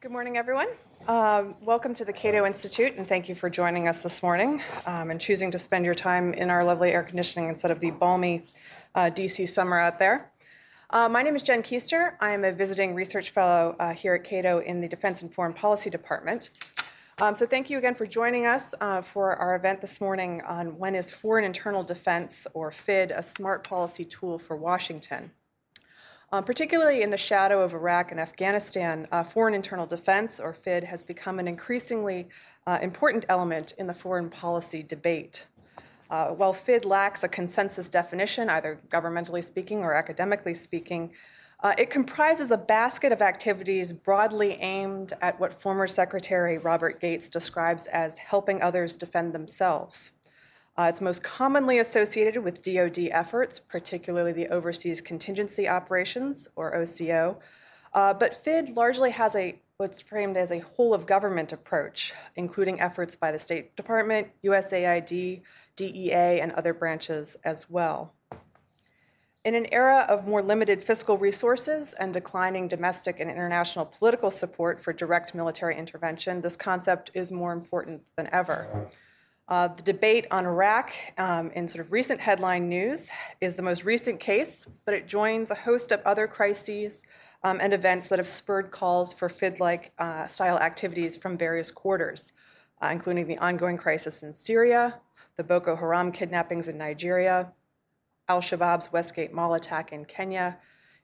Good morning, everyone. Um, welcome to the Cato Institute, and thank you for joining us this morning um, and choosing to spend your time in our lovely air conditioning instead of the balmy uh, DC summer out there. Uh, my name is Jen Keister. I am a visiting research fellow uh, here at Cato in the Defense and Foreign Policy Department. Um, so, thank you again for joining us uh, for our event this morning on when is Foreign Internal Defense, or FID, a smart policy tool for Washington. Um, particularly in the shadow of Iraq and Afghanistan, uh, foreign internal defense, or FID, has become an increasingly uh, important element in the foreign policy debate. Uh, while FID lacks a consensus definition, either governmentally speaking or academically speaking, uh, it comprises a basket of activities broadly aimed at what former Secretary Robert Gates describes as helping others defend themselves. Uh, it's most commonly associated with DoD efforts, particularly the Overseas Contingency Operations, or OCO. Uh, but FID largely has a what's framed as a whole of government approach, including efforts by the State Department, USAID, DEA, and other branches as well. In an era of more limited fiscal resources and declining domestic and international political support for direct military intervention, this concept is more important than ever. Uh, the debate on Iraq um, in sort of recent headline news is the most recent case, but it joins a host of other crises um, and events that have spurred calls for FID like uh, style activities from various quarters, uh, including the ongoing crisis in Syria, the Boko Haram kidnappings in Nigeria, Al Shabaab's Westgate Mall attack in Kenya,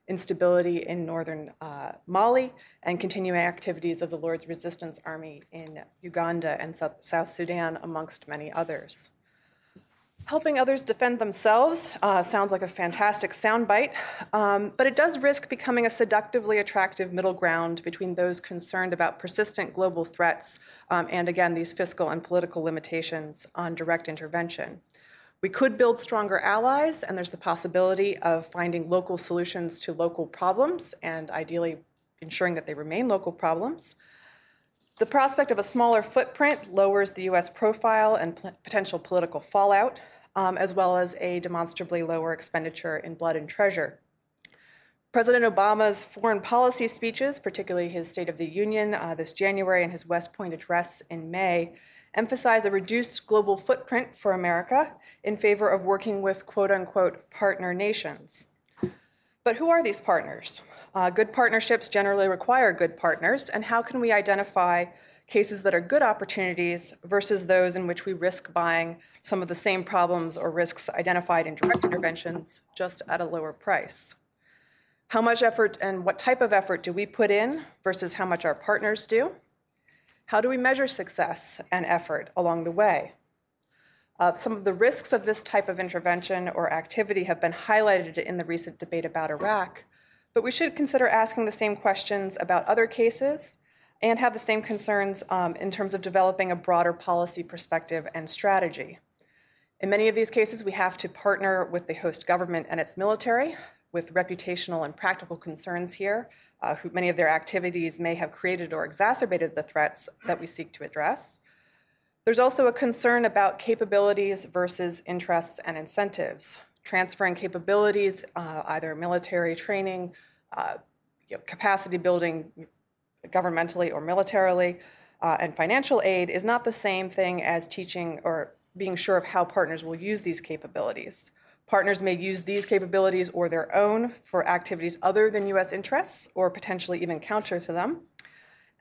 instability in northern uh, Mali, and continuing activities of the Lord's Resistance Army in Uganda and South, South Sudan, amongst many others. Helping others defend themselves uh, sounds like a fantastic soundbite, um, but it does risk becoming a seductively attractive middle ground between those concerned about persistent global threats um, and, again, these fiscal and political limitations on direct intervention. We could build stronger allies, and there's the possibility of finding local solutions to local problems and ideally ensuring that they remain local problems. The prospect of a smaller footprint lowers the US profile and potential political fallout, um, as well as a demonstrably lower expenditure in blood and treasure. President Obama's foreign policy speeches, particularly his State of the Union uh, this January and his West Point address in May, emphasize a reduced global footprint for America in favor of working with quote unquote partner nations. But who are these partners? Uh, good partnerships generally require good partners, and how can we identify cases that are good opportunities versus those in which we risk buying some of the same problems or risks identified in direct interventions just at a lower price? How much effort and what type of effort do we put in versus how much our partners do? How do we measure success and effort along the way? Uh, some of the risks of this type of intervention or activity have been highlighted in the recent debate about Iraq, but we should consider asking the same questions about other cases and have the same concerns um, in terms of developing a broader policy perspective and strategy. In many of these cases, we have to partner with the host government and its military with reputational and practical concerns here uh, who many of their activities may have created or exacerbated the threats that we seek to address. There's also a concern about capabilities versus interests and incentives. Transferring capabilities, uh, either military training, uh, you know, capacity building governmentally or militarily, uh, and financial aid is not the same thing as teaching or being sure of how partners will use these capabilities. Partners may use these capabilities or their own for activities other than U.S. interests or potentially even counter to them.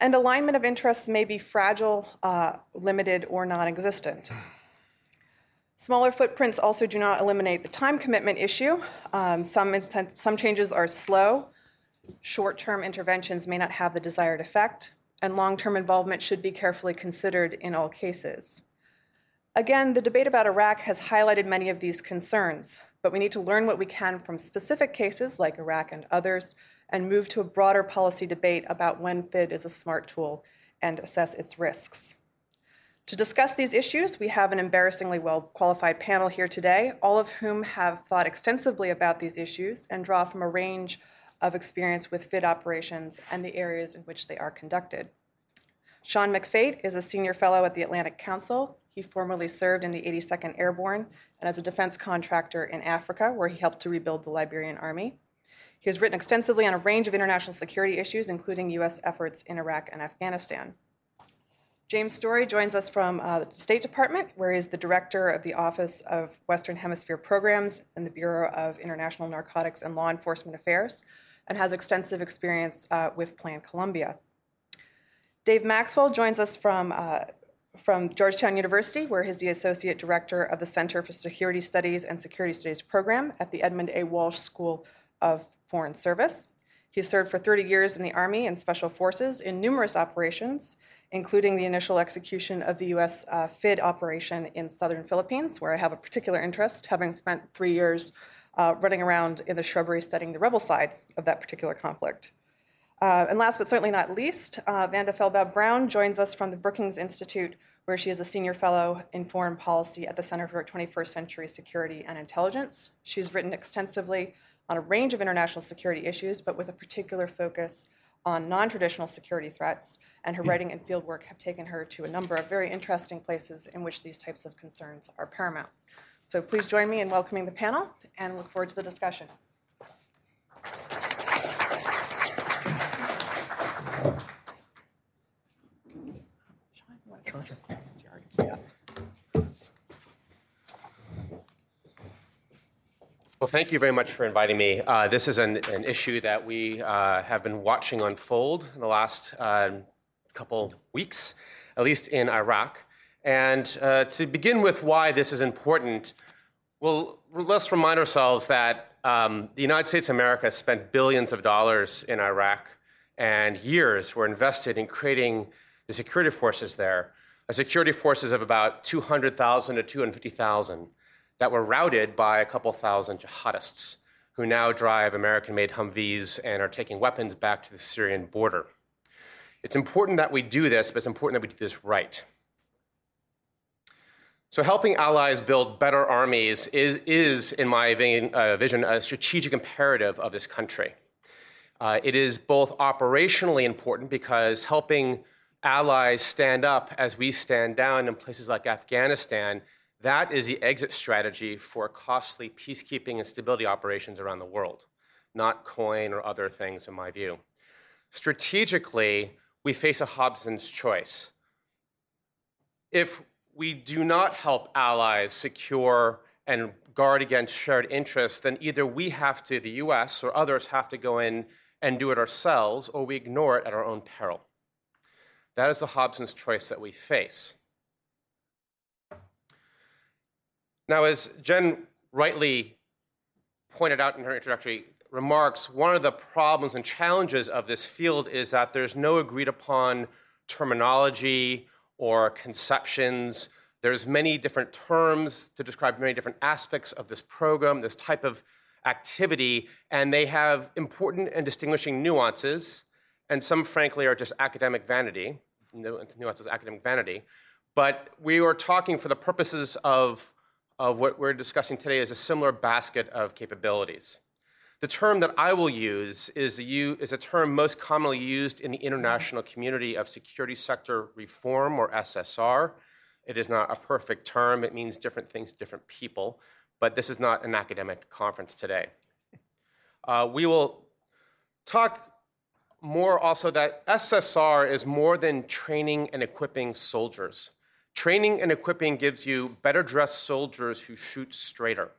And alignment of interests may be fragile, uh, limited, or non existent. Smaller footprints also do not eliminate the time commitment issue. Um, some, some changes are slow. Short term interventions may not have the desired effect, and long term involvement should be carefully considered in all cases. Again, the debate about Iraq has highlighted many of these concerns, but we need to learn what we can from specific cases like Iraq and others and move to a broader policy debate about when FID is a smart tool and assess its risks. To discuss these issues, we have an embarrassingly well qualified panel here today, all of whom have thought extensively about these issues and draw from a range of experience with FID operations and the areas in which they are conducted. Sean McFate is a senior fellow at the Atlantic Council he formerly served in the 82nd Airborne and as a defense contractor in Africa, where he helped to rebuild the Liberian army. He has written extensively on a range of international security issues, including U.S. efforts in Iraq and Afghanistan. James Story joins us from uh, the State Department, where he is the director of the Office of Western Hemisphere Programs and the Bureau of International Narcotics and Law Enforcement Affairs, and has extensive experience uh, with Plan Colombia. Dave Maxwell joins us from, uh, from Georgetown University, where he's the associate director of the Center for Security Studies and Security Studies program at the Edmund A. Walsh School of Foreign Service. He served for 30 years in the Army and Special Forces in numerous operations, including the initial execution of the U.S. Uh, FID operation in southern Philippines, where I have a particular interest, having spent three years uh, running around in the shrubbery studying the rebel side of that particular conflict. Uh, and last but certainly not least, uh, Vanda Felbab Brown joins us from the Brookings Institute, where she is a senior fellow in foreign policy at the Center for 21st Century Security and Intelligence. She's written extensively on a range of international security issues, but with a particular focus on non traditional security threats, and her writing and fieldwork have taken her to a number of very interesting places in which these types of concerns are paramount. So please join me in welcoming the panel and look forward to the discussion. Well, thank you very much for inviting me. Uh, this is an, an, issue that we uh, have been watching unfold in the last uh, couple weeks, at least in Iraq. And uh, to begin with, why this is important, well, let's remind ourselves that um, the United States of America spent billions of dollars in Iraq, and years were invested in creating the security forces there. Security forces of about 200,000 to 250,000 that were routed by a couple thousand jihadists who now drive American made Humvees and are taking weapons back to the Syrian border. It's important that we do this, but it's important that we do this right. So, helping allies build better armies is, is in my uh, vision, a strategic imperative of this country. Uh, it is both operationally important because helping allies stand up as we stand down in places like Afghanistan that is the exit strategy for costly peacekeeping and stability operations around the world, not coin or other things, in my view. Strategically, we face a Hobson's choice. If we do not help allies secure and guard against shared interests, then either we have to, the US or others have to go in and do it ourselves, or we ignore it at our own peril. That is the Hobson's choice that we face. Now, as Jen rightly pointed out in her introductory remarks, one of the problems and challenges of this field is that there's no agreed upon terminology or conceptions. There's many different terms to describe many different aspects of this program, this type of activity, and they have important and distinguishing nuances, and some, frankly, are just academic vanity, nuances academic vanity. But we are talking for the purposes of of what we're discussing today is a similar basket of capabilities. The term that I will use is a, is a term most commonly used in the international community of security sector reform, or SSR. It is not a perfect term, it means different things to different people, but this is not an academic conference today. Uh, we will talk more also that SSR is more than training and equipping soldiers. Training and equipping gives you better dressed soldiers who shoot straighter.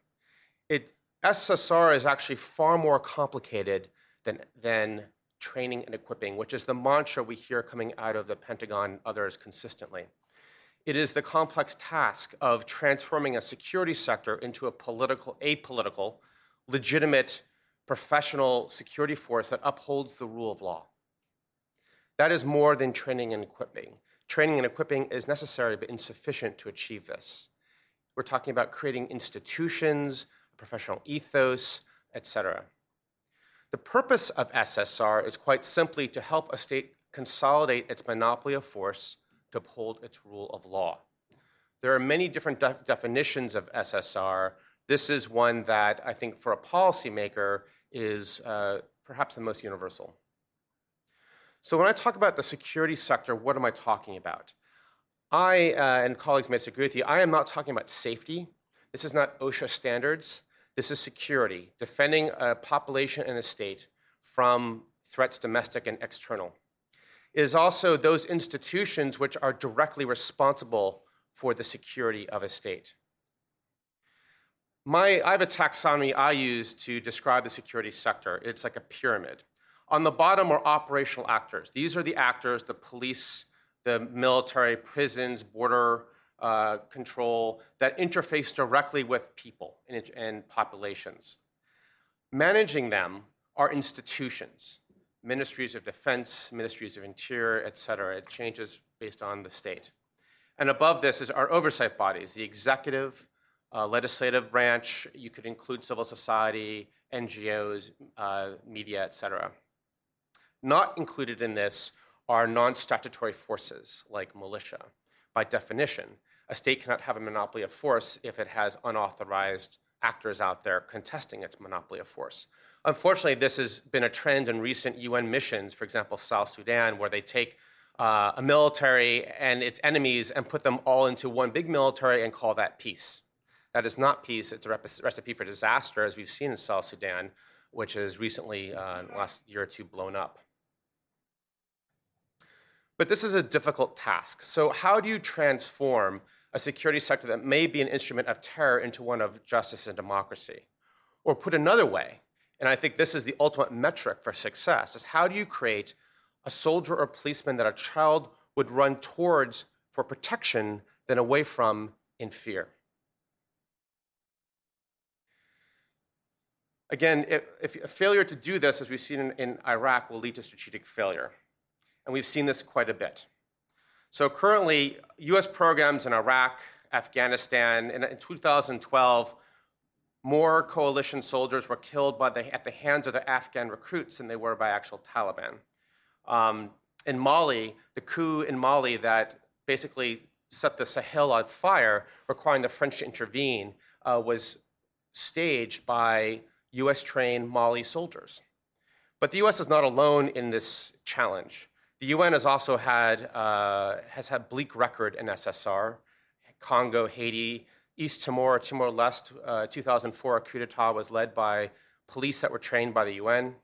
It, SSR is actually far more complicated than, than training and equipping, which is the mantra we hear coming out of the Pentagon and others consistently. It is the complex task of transforming a security sector into a political, apolitical, legitimate, professional security force that upholds the rule of law. That is more than training and equipping. Training and equipping is necessary but insufficient to achieve this. We're talking about creating institutions, professional ethos, etc. The purpose of SSR is quite simply to help a state consolidate its monopoly of force to uphold its rule of law. There are many different def- definitions of SSR. This is one that I think for a policymaker is uh, perhaps the most universal. So when I talk about the security sector, what am I talking about? I, uh, and colleagues may disagree with you, I am not talking about safety. This is not OSHA standards. This is security, defending a population and a state from threats domestic and external. It is also those institutions which are directly responsible for the security of a state. My, I have a taxonomy I use to describe the security sector. It's like a pyramid. On the bottom are operational actors. These are the actors, the police, the military, prisons, border uh, control, that interface directly with people and, and populations. Managing them are institutions, ministries of defense, ministries of interior, et cetera. It changes based on the state. And above this is our oversight bodies, the executive, uh, legislative branch, you could include civil society, NGOs, uh, media, et cetera. Not included in this are non statutory forces like militia. By definition, a state cannot have a monopoly of force if it has unauthorized actors out there contesting its monopoly of force. Unfortunately, this has been a trend in recent UN missions, for example, South Sudan, where they take uh, a military and its enemies and put them all into one big military and call that peace. That is not peace, it's a recipe for disaster, as we've seen in South Sudan, which has recently, uh, last year or two, blown up. But this is a difficult task. So, how do you transform a security sector that may be an instrument of terror into one of justice and democracy? Or put another way, and I think this is the ultimate metric for success, is how do you create a soldier or policeman that a child would run towards for protection than away from in fear? Again, if, if a failure to do this, as we've seen in, in Iraq, will lead to strategic failure. And we've seen this quite a bit. So currently, US programs in Iraq, Afghanistan, and in 2012, more coalition soldiers were killed the, at the hands of the Afghan recruits than they were by actual Taliban. Um, in Mali, the coup in Mali that basically set the Sahel on fire, requiring the French to intervene, uh, was staged by US trained Mali soldiers. But the US is not alone in this challenge. The UN has also had, uh, has had bleak record in SSR, Congo, Haiti, East Timor, Timor Leste, uh, 2004 coup d'etat was led by police that were trained by the UN.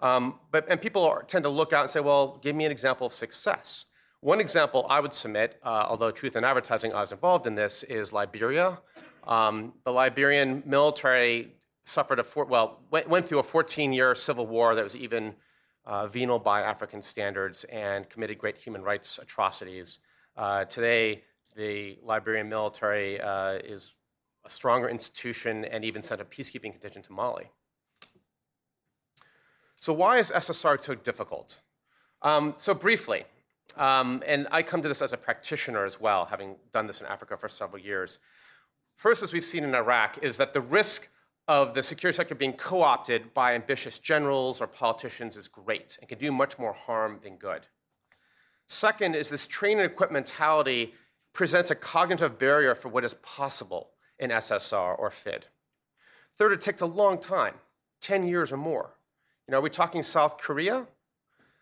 Um, but, and people are, tend to look out and say, well, give me an example of success. One example I would submit, uh, although Truth in Advertising, I was involved in this, is Liberia. Um, the Liberian military suffered a, four, well, went, went through a 14 year civil war that was even uh, venal by African standards and committed great human rights atrocities. Uh, today, the Liberian military uh, is a stronger institution and even sent a peacekeeping contingent to Mali. So, why is SSR so difficult? Um, so, briefly, um, and I come to this as a practitioner as well, having done this in Africa for several years. First, as we've seen in Iraq, is that the risk of the security sector being co opted by ambitious generals or politicians is great and can do much more harm than good. Second is this train and equip mentality presents a cognitive barrier for what is possible in SSR or FID. Third, it takes a long time 10 years or more. You know, are we talking South Korea?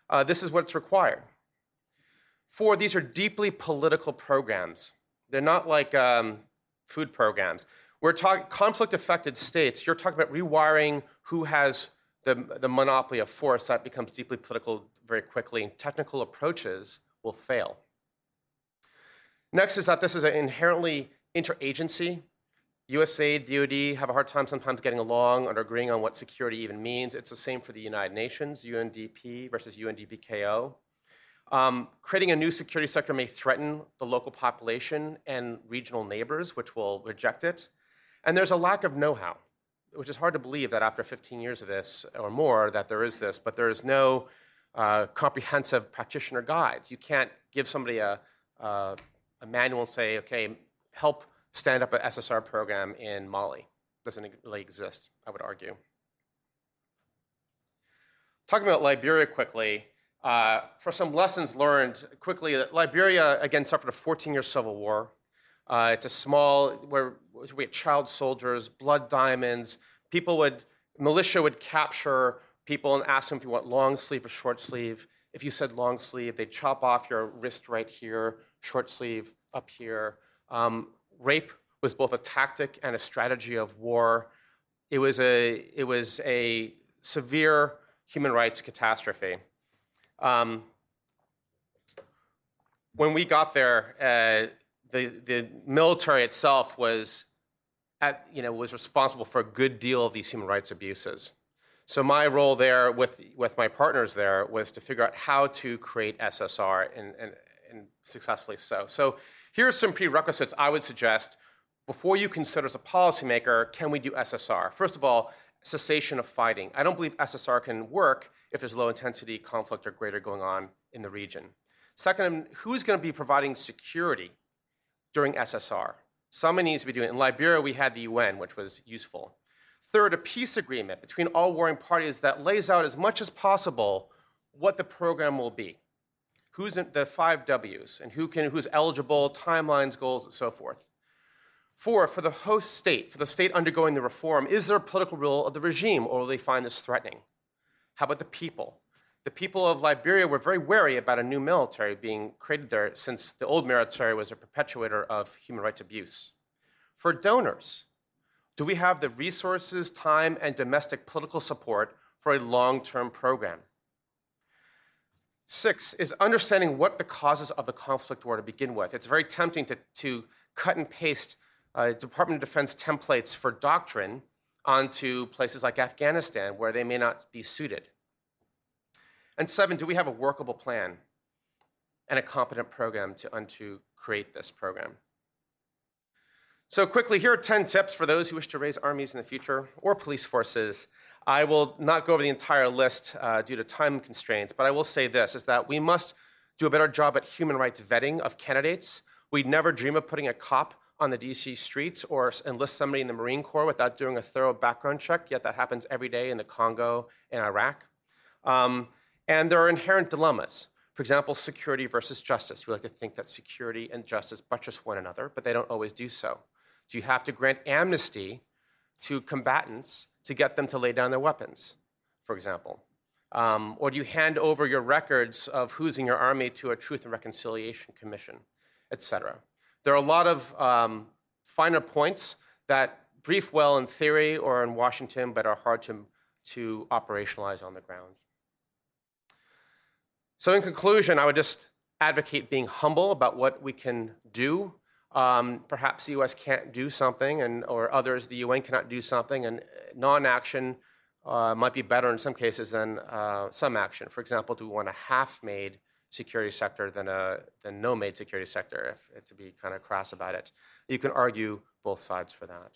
Uh, this is what's required. Four, these are deeply political programs. They're not like um, food programs. We're talking conflict affected states. You're talking about rewiring who has the, the monopoly of force. That becomes deeply political very quickly, and technical approaches will fail. Next is that this is an inherently interagency. USAID, DoD have a hard time sometimes getting along and agreeing on what security even means. It's the same for the United Nations, UNDP versus UNDPKO. Um, creating a new security sector may threaten the local population and regional neighbors, which will reject it. And there's a lack of know how, which is hard to believe that after 15 years of this or more that there is this, but there is no uh, comprehensive practitioner guides. You can't give somebody a, a, a manual and say, okay, help stand up an SSR program in Mali. Doesn't really exist, I would argue. Talking about Liberia quickly, uh, for some lessons learned quickly, Liberia again suffered a 14 year civil war. Uh, it's a small, where we had child soldiers, blood diamonds. People would, militia would capture people and ask them if you want long sleeve or short sleeve. If you said long sleeve, they'd chop off your wrist right here, short sleeve up here. Um, rape was both a tactic and a strategy of war. it was a it was a severe human rights catastrophe. Um, when we got there, uh, the the military itself was at, you know was responsible for a good deal of these human rights abuses. So my role there with with my partners there was to figure out how to create SSR and, and, and successfully so. So here are some prerequisites I would suggest before you consider as a policymaker, can we do SSR? First of all, cessation of fighting. I don't believe SSR can work if there's low intensity conflict or greater going on in the region. Second, who's going to be providing security during SSR? Someone needs to be doing. In Liberia, we had the UN, which was useful. Third, a peace agreement between all warring parties that lays out as much as possible what the program will be. Who's in the five W's and who can, who's eligible, timelines, goals, and so forth. Four, for the host state, for the state undergoing the reform, is there a political will of the regime or will they find this threatening? How about the people? The people of Liberia were very wary about a new military being created there since the old military was a perpetuator of human rights abuse. For donors, do we have the resources, time, and domestic political support for a long term program? Six is understanding what the causes of the conflict were to begin with. It's very tempting to, to cut and paste uh, Department of Defense templates for doctrine onto places like Afghanistan where they may not be suited. And seven, do we have a workable plan and a competent program to, create this program? So, quickly, here are 10 tips for those who wish to raise armies in the future or police forces. I will not go over the entire list uh, due to time constraints, but I will say this is that we must do a better job at human rights vetting of candidates. We'd never dream of putting a cop on the DC streets or enlist somebody in the Marine Corps without doing a thorough background check, yet that happens every day in the Congo and Iraq. Um, and there are inherent dilemmas. For example, security versus justice. We like to think that security and justice buttress one another, but they don't always do so. Do you have to grant amnesty to combatants to get them to lay down their weapons, for example? Um, or do you hand over your records of who's in your army to a Truth and Reconciliation Commission, et cetera? There are a lot of um, finer points that brief well in theory or in Washington, but are hard to, to operationalize on the ground. So, in conclusion, I would just advocate being humble about what we can do. Um, perhaps the U.S. can't do something, and or others, the UN cannot do something, and non-action uh, might be better in some cases than uh, some action. For example, do we want a half-made security sector than a than no made security sector, if, to be kind of crass about it. You can argue both sides for that.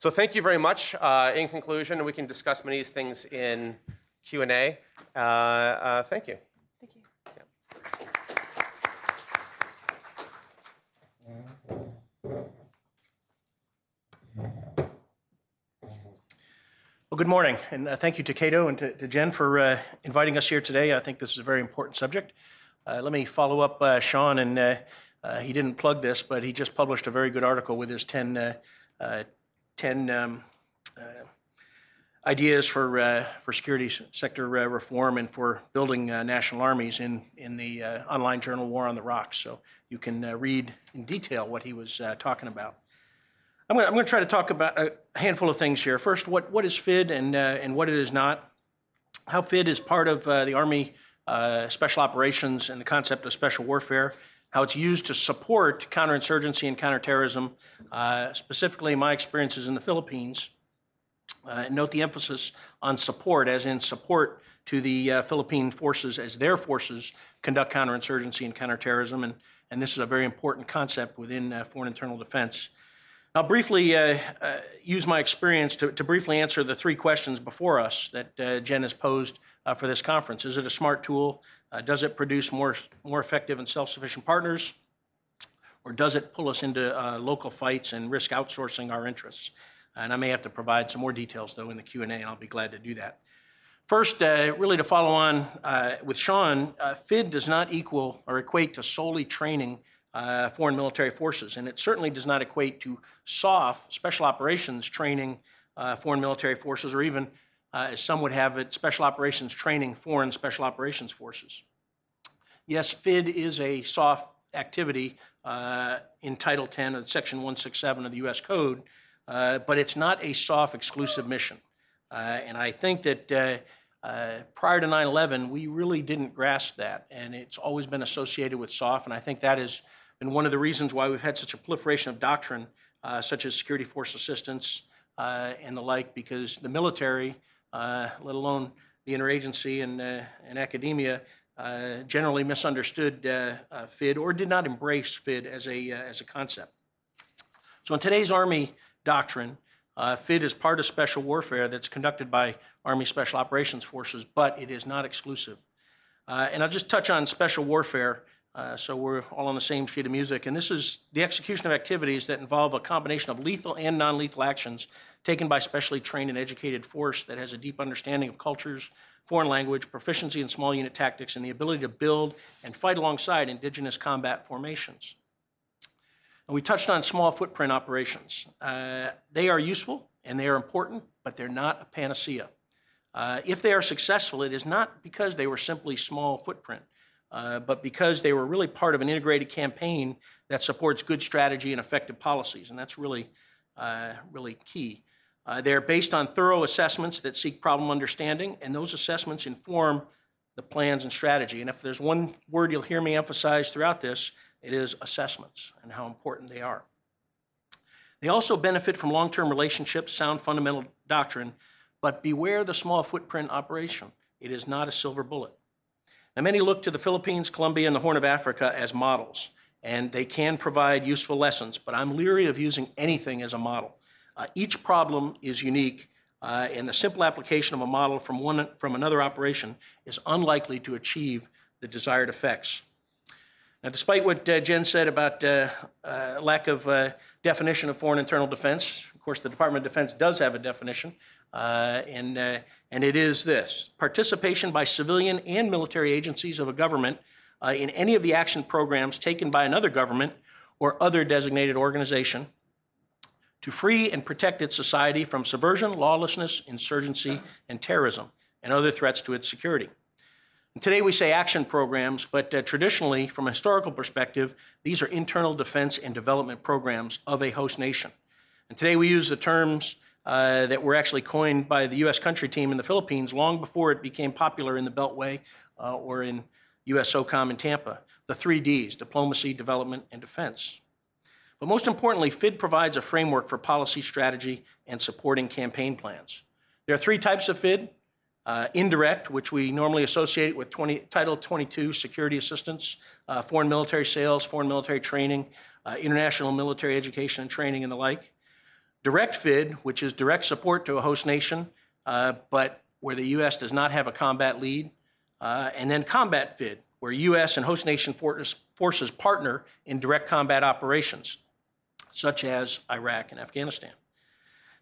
So thank you very much. Uh, in conclusion, we can discuss many of these things in Q&A. Uh, uh, thank you. Thank you. Well, good morning, and uh, thank you to Cato and to, to Jen for uh, inviting us here today. I think this is a very important subject. Uh, let me follow up uh, Sean, and uh, uh, he didn't plug this, but he just published a very good article with his 10, 10 um, ideas for, for security sector reform and for building national armies in, in the online journal War on the Rocks. So you can read in detail what he was talking about. I'm going, to, try to talk about a handful of things here. First, what, what is FID and, uh, and what it is not. How FID is part of uh, the Army uh, special operations and the concept of special warfare. How it's used to support counterinsurgency and counterterrorism, uh, specifically my experiences in the Philippines. Uh, note the emphasis on support, as in support to the uh, Philippine forces as their forces conduct counterinsurgency and counterterrorism. And, and this is a very important concept within foreign internal defense. I'll briefly uh, uh, use my experience to, to, briefly answer the three questions before us that uh, Jen has posed uh, for this conference. Is it a smart tool? Uh, does it produce more, more effective and self-sufficient partners? Or does it pull us into uh, local fights and risk outsourcing our interests? And I may have to provide some more details, though, in the Q&A, and I'll be glad to do that. First, really to follow on with Sean, FID does not equal or equate to solely training uh, foreign military forces. And it certainly does not equate to SOF, special operations training uh, foreign military forces, or even, uh, as some would have it, special operations training foreign special operations forces. Yes, FID is a SOF activity uh, in Title 10 of Section 167 of the U.S. Code, uh, but it's not a SOF exclusive mission. Uh, and I think that uh, uh, prior to 9 11, we really didn't grasp that. And it's always been associated with SOF. And I think that has been one of the reasons why we've had such a proliferation of doctrine, uh, such as security force assistance and the like, because the military, let alone the interagency and, and academia, generally misunderstood FID or did not embrace FID as a, as a concept. So in today's Army doctrine, uh, FID is part of special warfare that's conducted by Army Special Operations Forces, but it is not exclusive. Uh, and I'll just touch on special warfare uh, so we're all on the same sheet of music. And this is the execution of activities that involve a combination of lethal and non lethal actions taken by specially trained and educated force that has a deep understanding of cultures, foreign language, proficiency in small unit tactics, and the ability to build and fight alongside indigenous combat formations. We touched on small footprint operations. Uh, they are useful and they are important, but they're not a panacea. Uh, if they are successful, it is not because they were simply small footprint, uh, but because they were really part of an integrated campaign that supports good strategy and effective policies, and that's really, uh, really key. Uh, they're based on thorough assessments that seek problem understanding, and those assessments inform the plans and strategy. And if there's one word you'll hear me emphasize throughout this, it is assessments and how important they are. They also benefit from long term relationships, sound fundamental doctrine, but beware the small footprint operation. It is not a silver bullet. Now, many look to the Philippines, Colombia, and the Horn of Africa as models, and they can provide useful lessons, but I'm leery of using anything as a model. Uh, each problem is unique, uh, and the simple application of a model from, one, from another operation is unlikely to achieve the desired effects. Now, despite what uh, Jen said about uh, uh, lack of uh, definition of foreign internal defense, of course, the Department of Defense does have a definition, uh, and, uh, and it is this participation by civilian and military agencies of a government in any of the action programs taken by another government or other designated organization to free and protect its society from subversion, lawlessness, insurgency, and terrorism, and other threats to its security. Today we say action programs, but uh, traditionally, from a historical perspective, these are internal defense and development programs of a host nation. And today we use the terms uh, that were actually coined by the U.S. country team in the Philippines long before it became popular in the Beltway uh, or in U.S. In Tampa. The three Ds diplomacy, development, and defense. But most importantly, FID provides a framework for policy strategy and supporting campaign plans. There are three types of FID uh, indirect, which we normally associate with 20, Title 22 security assistance, uh, foreign military sales, foreign military training, uh, international military education and training, and the like. Direct FID, which is direct support to a host nation, uh, but where the U.S. does not have a combat lead. Uh, and then combat FID, where U.S. and host nation forces partner in direct combat operations, such as Iraq and Afghanistan.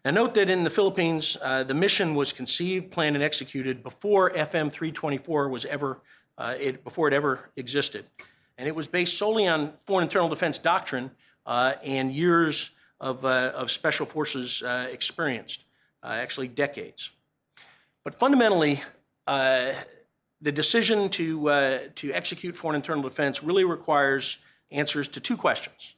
Now, note that in the Philippines, uh, the mission was conceived, planned, and executed before FM 324 was ever, uh, it, before it ever existed. And it was based solely on foreign internal defense doctrine uh, and years of, uh, of special forces uh, experienced, uh, actually decades. But fundamentally, the decision to, to execute foreign internal defense really requires answers to two questions.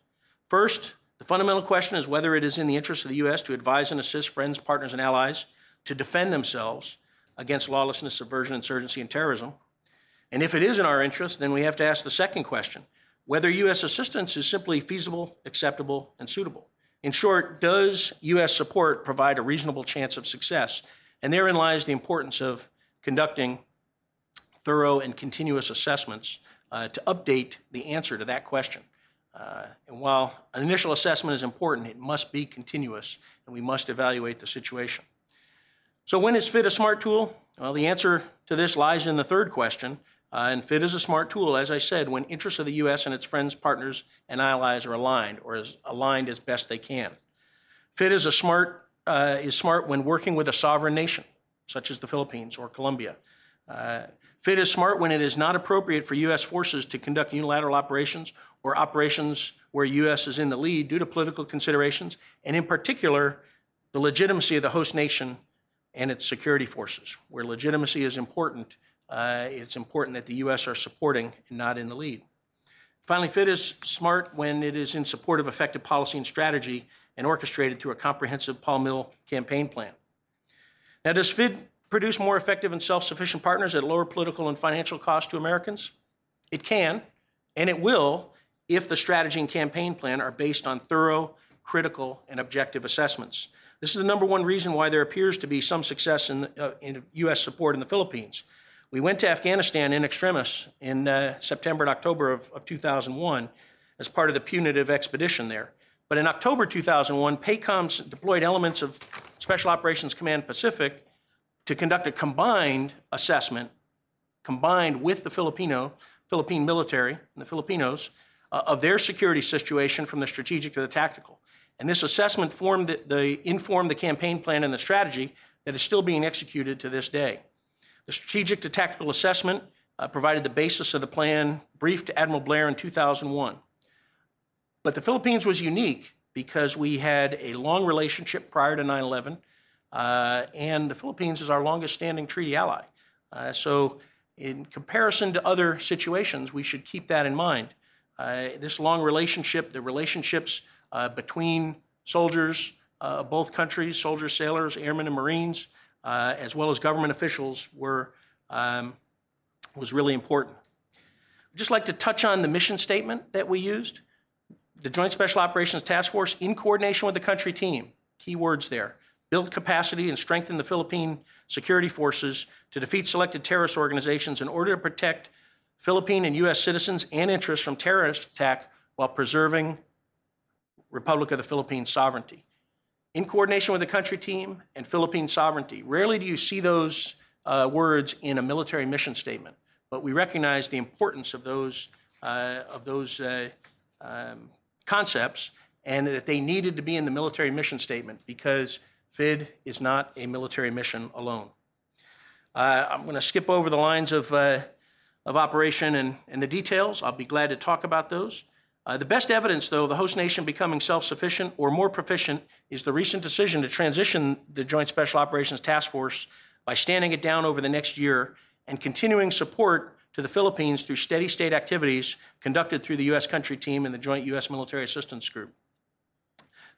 First, the fundamental question is whether it is in the interest of the U.S. to advise and assist friends, partners, and allies to defend themselves against lawlessness, subversion, insurgency, and terrorism. And if it is in our interest, then we have to ask the second question whether U.S. assistance is simply feasible, acceptable, and suitable. In short, does U.S. support provide a reasonable chance of success? And therein lies the importance of conducting thorough and continuous assessments uh, to update the answer to that question. Uh, and while an initial assessment is important, it must be continuous, and we must evaluate the situation. So, when is FID a smart tool? Well, the answer to this lies in the third question. Uh, and FID is a smart tool, as I said, when interests of the U.S. and its friends, partners, and allies are aligned, or as aligned as best they can. FID is a smart uh, is smart when working with a sovereign nation, such as the Philippines or Colombia. Uh, FID is smart when it is not appropriate for U.S. forces to conduct unilateral operations or operations where U.S. is in the lead due to political considerations, and in particular, the legitimacy of the host nation and its security forces. Where legitimacy is important, uh, it's important that the U.S. are supporting and not in the lead. Finally, FID is smart when it is in support of effective policy and strategy and orchestrated through a comprehensive pol-mil campaign plan. Now, does FID produce more effective and self sufficient partners at lower political and financial cost to Americans? It can, and it will, if the strategy and campaign plan are based on thorough, critical, and objective assessments. This is the number one reason why there appears to be some success in, uh, in U.S. support in the Philippines. We went to Afghanistan in extremis in uh, September and October of, of 2001 as part of the punitive expedition there. But in October 2001, PACOMS deployed elements of Special Operations Command Pacific to conduct a combined assessment, combined with the Filipino, Philippine military and the Filipinos, uh, of their security situation from the strategic to the tactical. And this assessment formed the, the, informed the campaign plan and the strategy that is still being executed to this day. The strategic to tactical assessment uh, provided the basis of the plan briefed to Admiral Blair in 2001. But the Philippines was unique because we had a long relationship prior to 9 11, uh, and the Philippines is our longest standing treaty ally. Uh, so, in comparison to other situations, we should keep that in mind. Uh, this long relationship, the relationships uh, between soldiers uh, of both countries, soldiers, sailors, airmen, and Marines, uh, as well as government officials, were um, was really important. I'd just like to touch on the mission statement that we used. The Joint Special Operations Task Force, in coordination with the country team, key words there, build capacity and strengthen the Philippine security forces to defeat selected terrorist organizations in order to protect Philippine and U.S. citizens and interests from terrorist attack while preserving Republic of the Philippines sovereignty. In coordination with the country team and Philippine sovereignty. Rarely do you see those uh, words in a military mission statement, but we recognize the importance of those, uh, of those uh, um, concepts and that they needed to be in the military mission statement because FID is not a military mission alone. Uh, I'm going to skip over the lines of uh, of operation and, and the details. I'll be glad to talk about those. Uh, the best evidence, though, of the host nation becoming self sufficient or more proficient is the recent decision to transition the Joint Special Operations Task Force by standing it down over the next year and continuing support to the Philippines through steady state activities conducted through the U.S. country team and the Joint U.S. Military Assistance Group.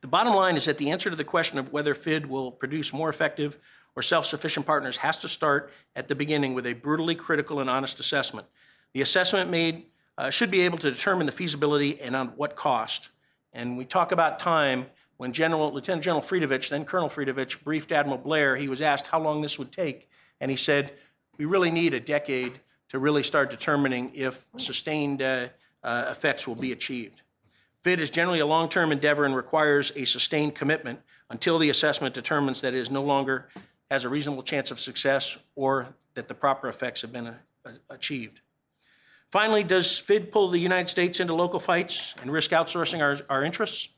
The bottom line is that the answer to the question of whether FID will produce more effective or self sufficient partners has to start at the beginning with a brutally critical and honest assessment. The assessment made uh, should be able to determine the feasibility and on what cost. And we talk about time. When General, Lieutenant General Fridovich, then Colonel Fridovich, briefed Admiral Blair, he was asked how long this would take. And he said, We really need a decade to really start determining if sustained uh, uh, effects will be achieved. FID is generally a long term endeavor and requires a sustained commitment until the assessment determines that it is no longer has a reasonable chance of success or that the proper effects have been a, uh, a, achieved. Finally, does FID pull the United States into local fights and risk outsourcing our, our interests?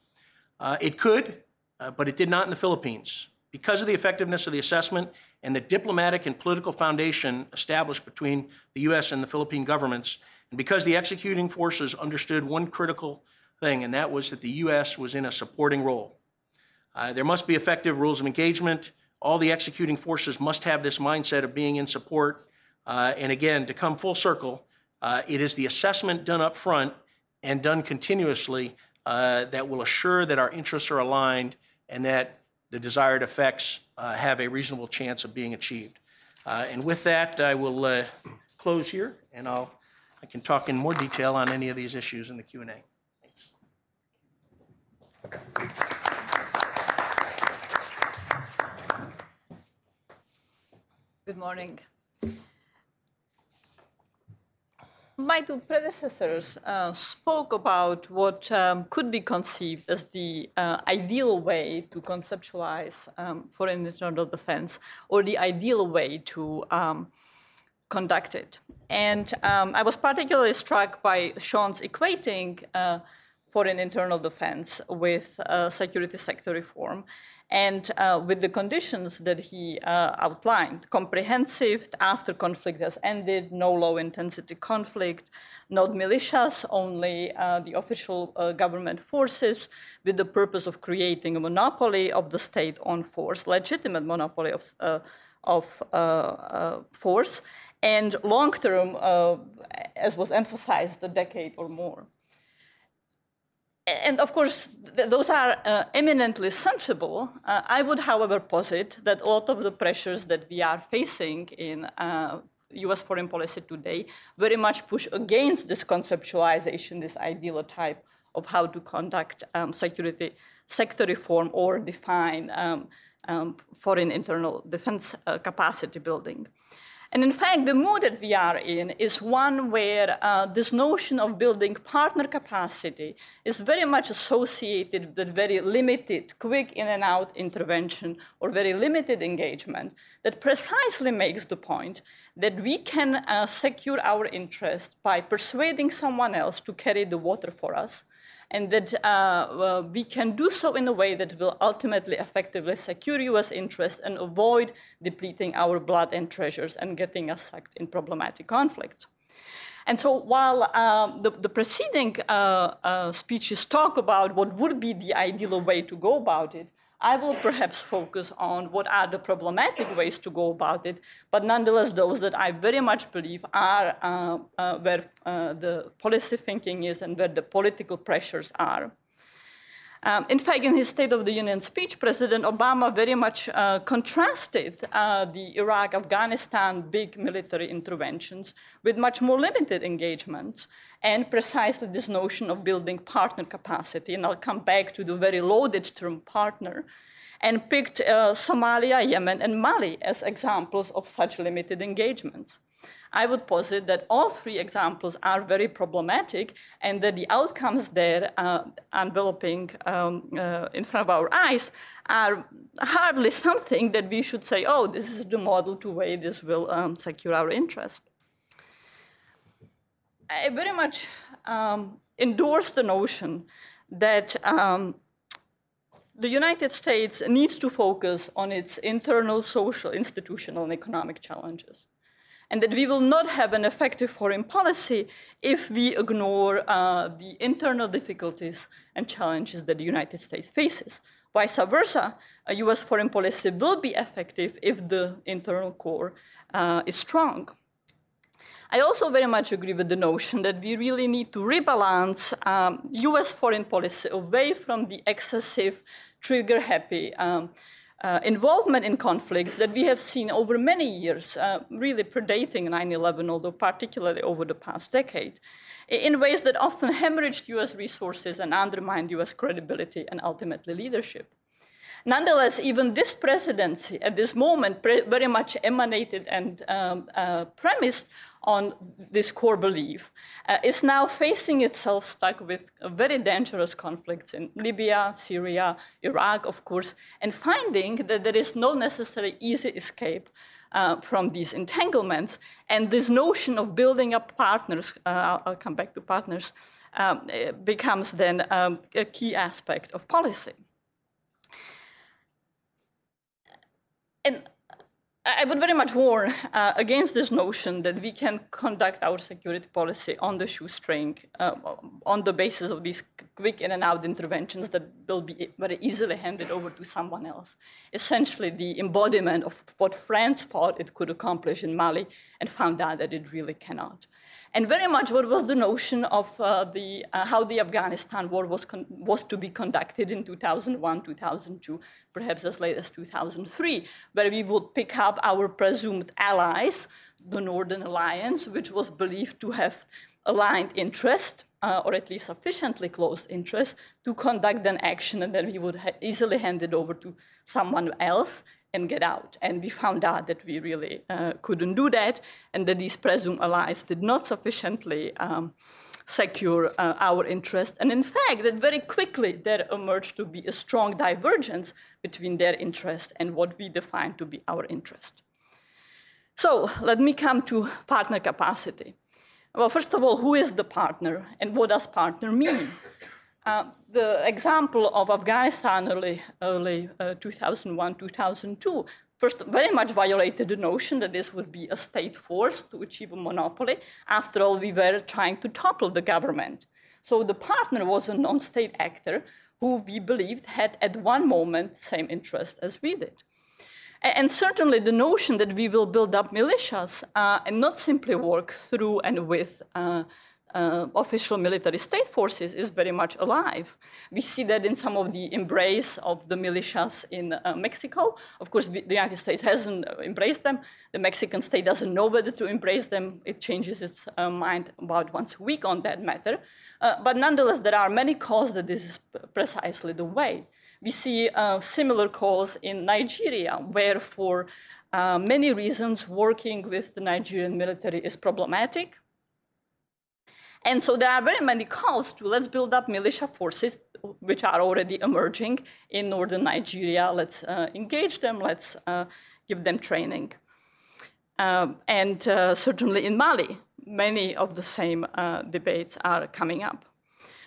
Uh, it could, uh, but it did not in the Philippines. Because of the effectiveness of the assessment and the diplomatic and political foundation established between the U.S. and the Philippine governments, and because the executing forces understood one critical thing, and that was that the U.S. was in a supporting role. Uh, there must be effective rules of engagement all the executing forces must have this mindset of being in support. Uh, and again, to come full circle, uh, it is the assessment done up front and done continuously uh, that will assure that our interests are aligned and that the desired effects uh, have a reasonable chance of being achieved. Uh, and with that, I will close here, and I'll I can talk in more detail on any of these issues in the Q and A. Thanks. Good morning. My two predecessors uh, spoke about what um, could be conceived as the uh, ideal way to conceptualize um, foreign internal defense or the ideal way to um, conduct it. And um, I was particularly struck by Sean's equating uh, foreign internal defense with uh, security sector reform and uh, with the conditions that he uh, outlined comprehensive after conflict has ended, no low intensity conflict, not militias, only uh, the official uh, government forces, with the purpose of creating a monopoly of the state on force, legitimate monopoly of, uh, of force, and long term, as was emphasized, a decade or more. And of course, th- those are uh, eminently sensible. Uh, I would, however, posit that a lot of the pressures that we are facing in uh, US foreign policy today very much push against this conceptualization, this ideal type of how to conduct um, security sector reform or define um, um, foreign internal defense uh, capacity building. And in fact, the mood that we are in is one where uh, this notion of building partner capacity is very much associated with very limited, quick in and out intervention or very limited engagement that precisely makes the point that we can uh, secure our interest by persuading someone else to carry the water for us and that uh, we can do so in a way that will ultimately effectively secure US interests and avoid depleting our blood and treasures and getting us sucked in problematic conflicts. And so while uh, the, the, preceding uh, uh, speeches talk about what would be the ideal way to go about it, I will perhaps focus on what are the problematic ways to go about it, but nonetheless, those that I very much believe are uh, uh, where uh, the policy thinking is and where the political pressures are. Um, in fact, in his State of the Union speech, President Obama very much uh, contrasted uh, the Iraq Afghanistan big military interventions with much more limited engagements and precisely this notion of building partner capacity. And I'll come back to the very loaded term partner and picked uh, Somalia, Yemen, and Mali as examples of such limited engagements. I would posit that all three examples are very problematic and that the outcomes there uh, enveloping um, uh, in front of our eyes are hardly something that we should say, oh, this is the model to way this will um, secure our interest. I very much um, endorse the notion that um, the United States needs to focus on its internal social, institutional, and economic challenges and that we will not have an effective foreign policy if we ignore uh, the internal difficulties and challenges that the United States faces. Vice versa, a US foreign policy will be effective if the internal core uh, is strong. I also very much agree with the notion that we really need to rebalance um, US foreign policy away from the excessive, trigger happy um, uh, involvement in conflicts that we have seen over many years, uh, really predating 9 11, although particularly over the past decade, in ways that often hemorrhaged US resources and undermined US credibility and ultimately leadership. Nonetheless, even this presidency at this moment very much emanated and um, uh, premised on this core belief, uh, is now facing itself stuck with very dangerous conflicts in Libya, Syria, Iraq, of course, and finding that there is no necessary easy escape uh, from these entanglements. And this notion of building up partners, uh, I'll, come back to partners, um, becomes then um, a key aspect of policy. And I would very much warn uh, against this notion that we can conduct our security policy on the shoestring, uh, on the basis of these quick in and out interventions that will be very easily handed over to someone else. Essentially, the embodiment of what France thought it could accomplish in Mali and found out that it really cannot and very much what was the notion of uh, the, uh, how the Afghanistan war was, con- was to be conducted in 2001, 2002, perhaps as late as 2003, where we would pick up our presumed allies, the Northern Alliance, which was believed to have aligned interest, uh, or at least sufficiently close interest, to conduct an action, and then we would ha- easily hand it over to someone else and get out. And we found out that we really uh, couldn't do that, and that these presumed allies did not sufficiently um, secure uh, our interest. And in fact, that very quickly there emerged to be a strong divergence between their interest and what we define to be our interest. So let me come to partner capacity. Well, first of all, who is the partner and what does partner mean? Uh, the example of Afghanistan early, early uh, 2001, 2002, first very much violated the notion that this would be a state force to achieve a monopoly. After all, we were trying to topple the government. So the partner was a non-state actor who we believed had at one moment the same interest as we did. And certainly the notion that we will build up militias uh, and not simply work through and with uh, uh, official military state forces is very much alive. We see that in some of the embrace of the militias in uh, Mexico. Of course, the United States hasn't embraced them. The Mexican state doesn't know whether to embrace them. It changes its uh, mind about once a week on that matter. Uh, but nonetheless, there are many calls that this is precisely the way. We see uh, similar calls in Nigeria, where for uh, many reasons working with the Nigerian military is problematic and so there are very many calls to let's build up militia forces, which are already emerging in northern Nigeria. Let's uh, engage them, let's uh, give them training. Um, and uh, certainly in Mali, many of the same uh, debates are coming up.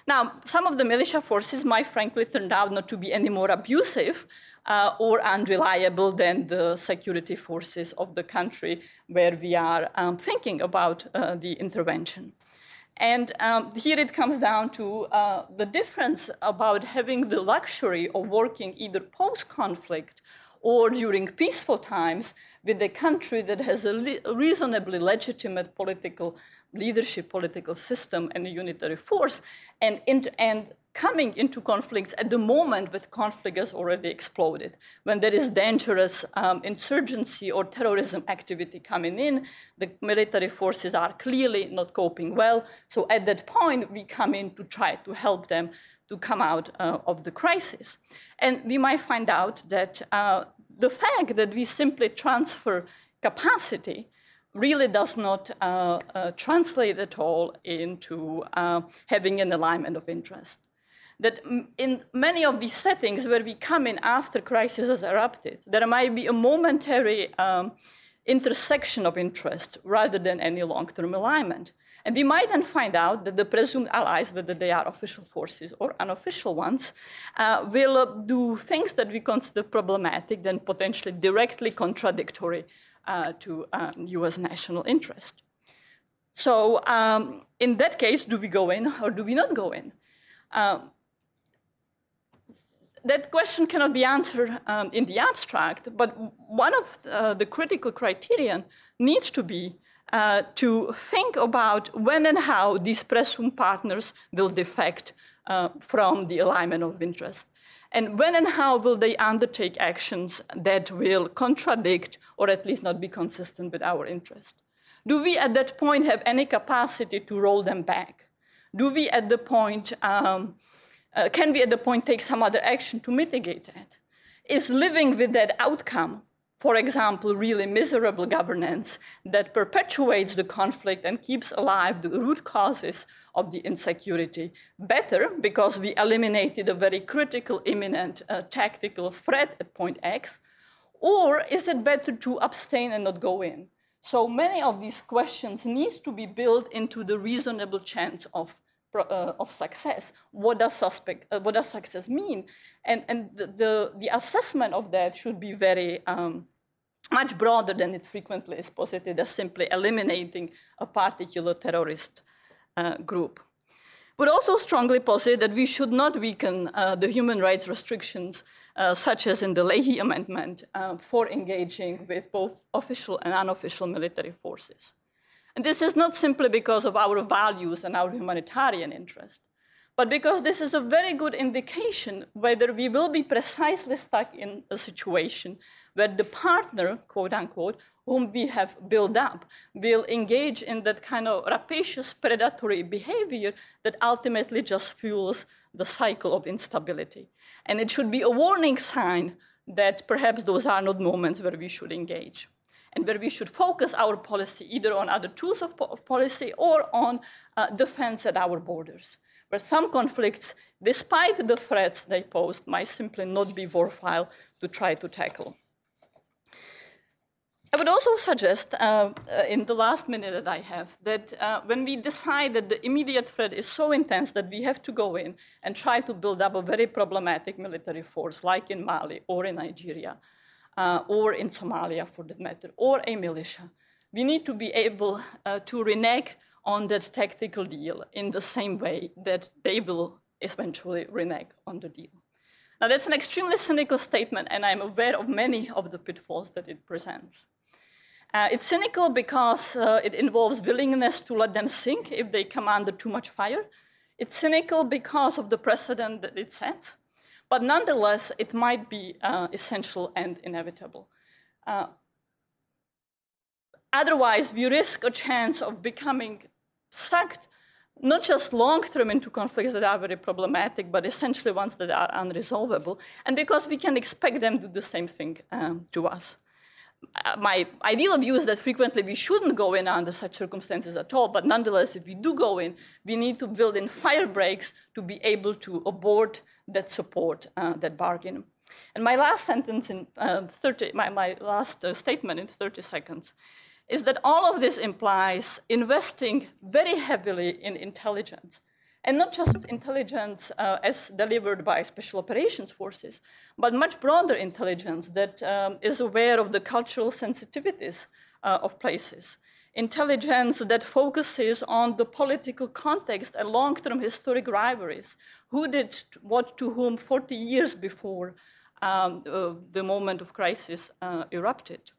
Now, some of the militia forces might frankly turn out not to be any more abusive uh, or unreliable than the security forces of the country where we are um, thinking about uh, the intervention. And um, here it comes down to uh, the difference about having the luxury of working either post conflict or during peaceful times with a country that has a, le- reasonably legitimate political leadership, political system, and a unitary force, and, and coming into conflicts at the moment that conflict has already exploded. When there is dangerous um, insurgency or terrorism activity coming in, the military forces are clearly not coping well. So at that point, we come in to try to help them to come out uh, of the crisis. And we might find out that uh, the fact that we simply transfer capacity really does not uh, uh translate at all into uh, having an alignment of interest that in many of these settings where we come in after crisis has erupted, there might be a momentary um, intersection of interest rather than any long term alignment. And we might then find out that the presumed allies, whether they are official forces or unofficial ones, uh, will uh, do things that we consider problematic, then potentially directly contradictory uh, to um, US national interest. So, um, in that case, do we go in or do we not go in? Um, that question cannot be answered um, in the abstract, but one of uh, the critical criterion needs to be uh, to think about when and how these presumed partners will defect uh, from the alignment of interest. And when and how will they undertake actions that will contradict or at least not be consistent with our interest? Do we at that point have any capacity to roll them back? Do we at the point um, uh, can we at the point take some other action to mitigate that? Is living with that outcome, for example, really miserable governance that perpetuates the conflict and keeps alive the root causes of the insecurity, better because we eliminated a very critical, imminent uh, tactical threat at point X? Or is it better to abstain and not go in? So many of these questions needs to be built into the reasonable chance of uh, of success. What does suspect? Uh, what does success mean? And and the, the, the assessment of that should be very um, much broader than it frequently is posited as simply eliminating a particular terrorist uh, group. But also strongly posit that we should not weaken uh, the human rights restrictions, uh, such as in the Leahy Amendment, uh, for engaging with both official and unofficial military forces. And this is not simply because of our values and our humanitarian interest, but because this is a very good indication whether we will be precisely stuck in a situation where the partner, quote unquote, whom we have built up, will engage in that kind of rapacious predatory behavior that ultimately just fuels the cycle of instability. And it should be a warning sign that perhaps those are not moments where we should engage and where we should focus our policy either on other tools of, po- of policy or on uh, defense at our borders. Where some conflicts, despite the threats they pose, might simply not be worthwhile to try to tackle. I would also suggest, uh, uh, in the last minute that I have, that uh, when we decide that the immediate threat is so intense that we have to go in and try to build up a very problematic military force, like in Mali or in Nigeria, uh, or in Somalia for that matter, or a militia. We need to be able uh, to renege on that tactical deal in the same way that they will eventually renege on the deal. Now, that's an extremely cynical statement, and I'm aware of many of the pitfalls that it presents. Uh, it's cynical because uh, it involves willingness to let them sink if they come under too much fire. It's cynical because of the precedent that it sets. But nonetheless, it might be uh, essential and inevitable. Uh, otherwise, we risk a chance of becoming sucked not just long term into conflicts that are very problematic, but essentially ones that are unresolvable, and because we can expect them to do the same thing um, to us. Uh, my ideal view is that frequently we shouldn't go in under such circumstances at all, but nonetheless, if we do go in, we need to build in fire breaks to be able to abort that support, uh, that bargain. And my last sentence in uh, 30, my, my last uh, statement in 30 seconds is that all of this implies investing very heavily in intelligence. And not just intelligence uh, as delivered by special operations forces, but much broader intelligence that um, is aware of the cultural sensitivities uh, of places. Intelligence that focuses on the political context and long term historic rivalries. Who did what to whom 40 years before um, uh, the moment of crisis uh, erupted?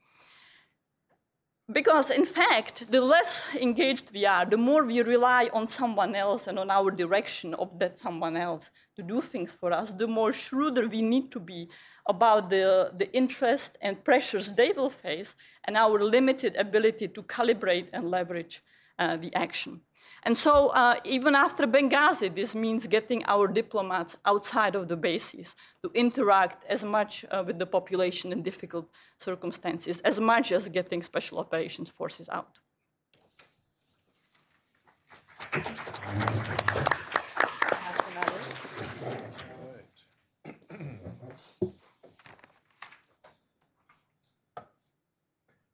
Because, in fact, the less engaged we are, the more we rely on someone else and on our direction of that someone else to do things for us, the more shrewder we need to be about the, the interest and pressures they will face and our limited ability to calibrate and leverage uh, the action. And so, uh, even after Benghazi, this means getting our diplomats outside of the bases to interact as much uh, with the population in difficult circumstances, as much as getting special operations forces out.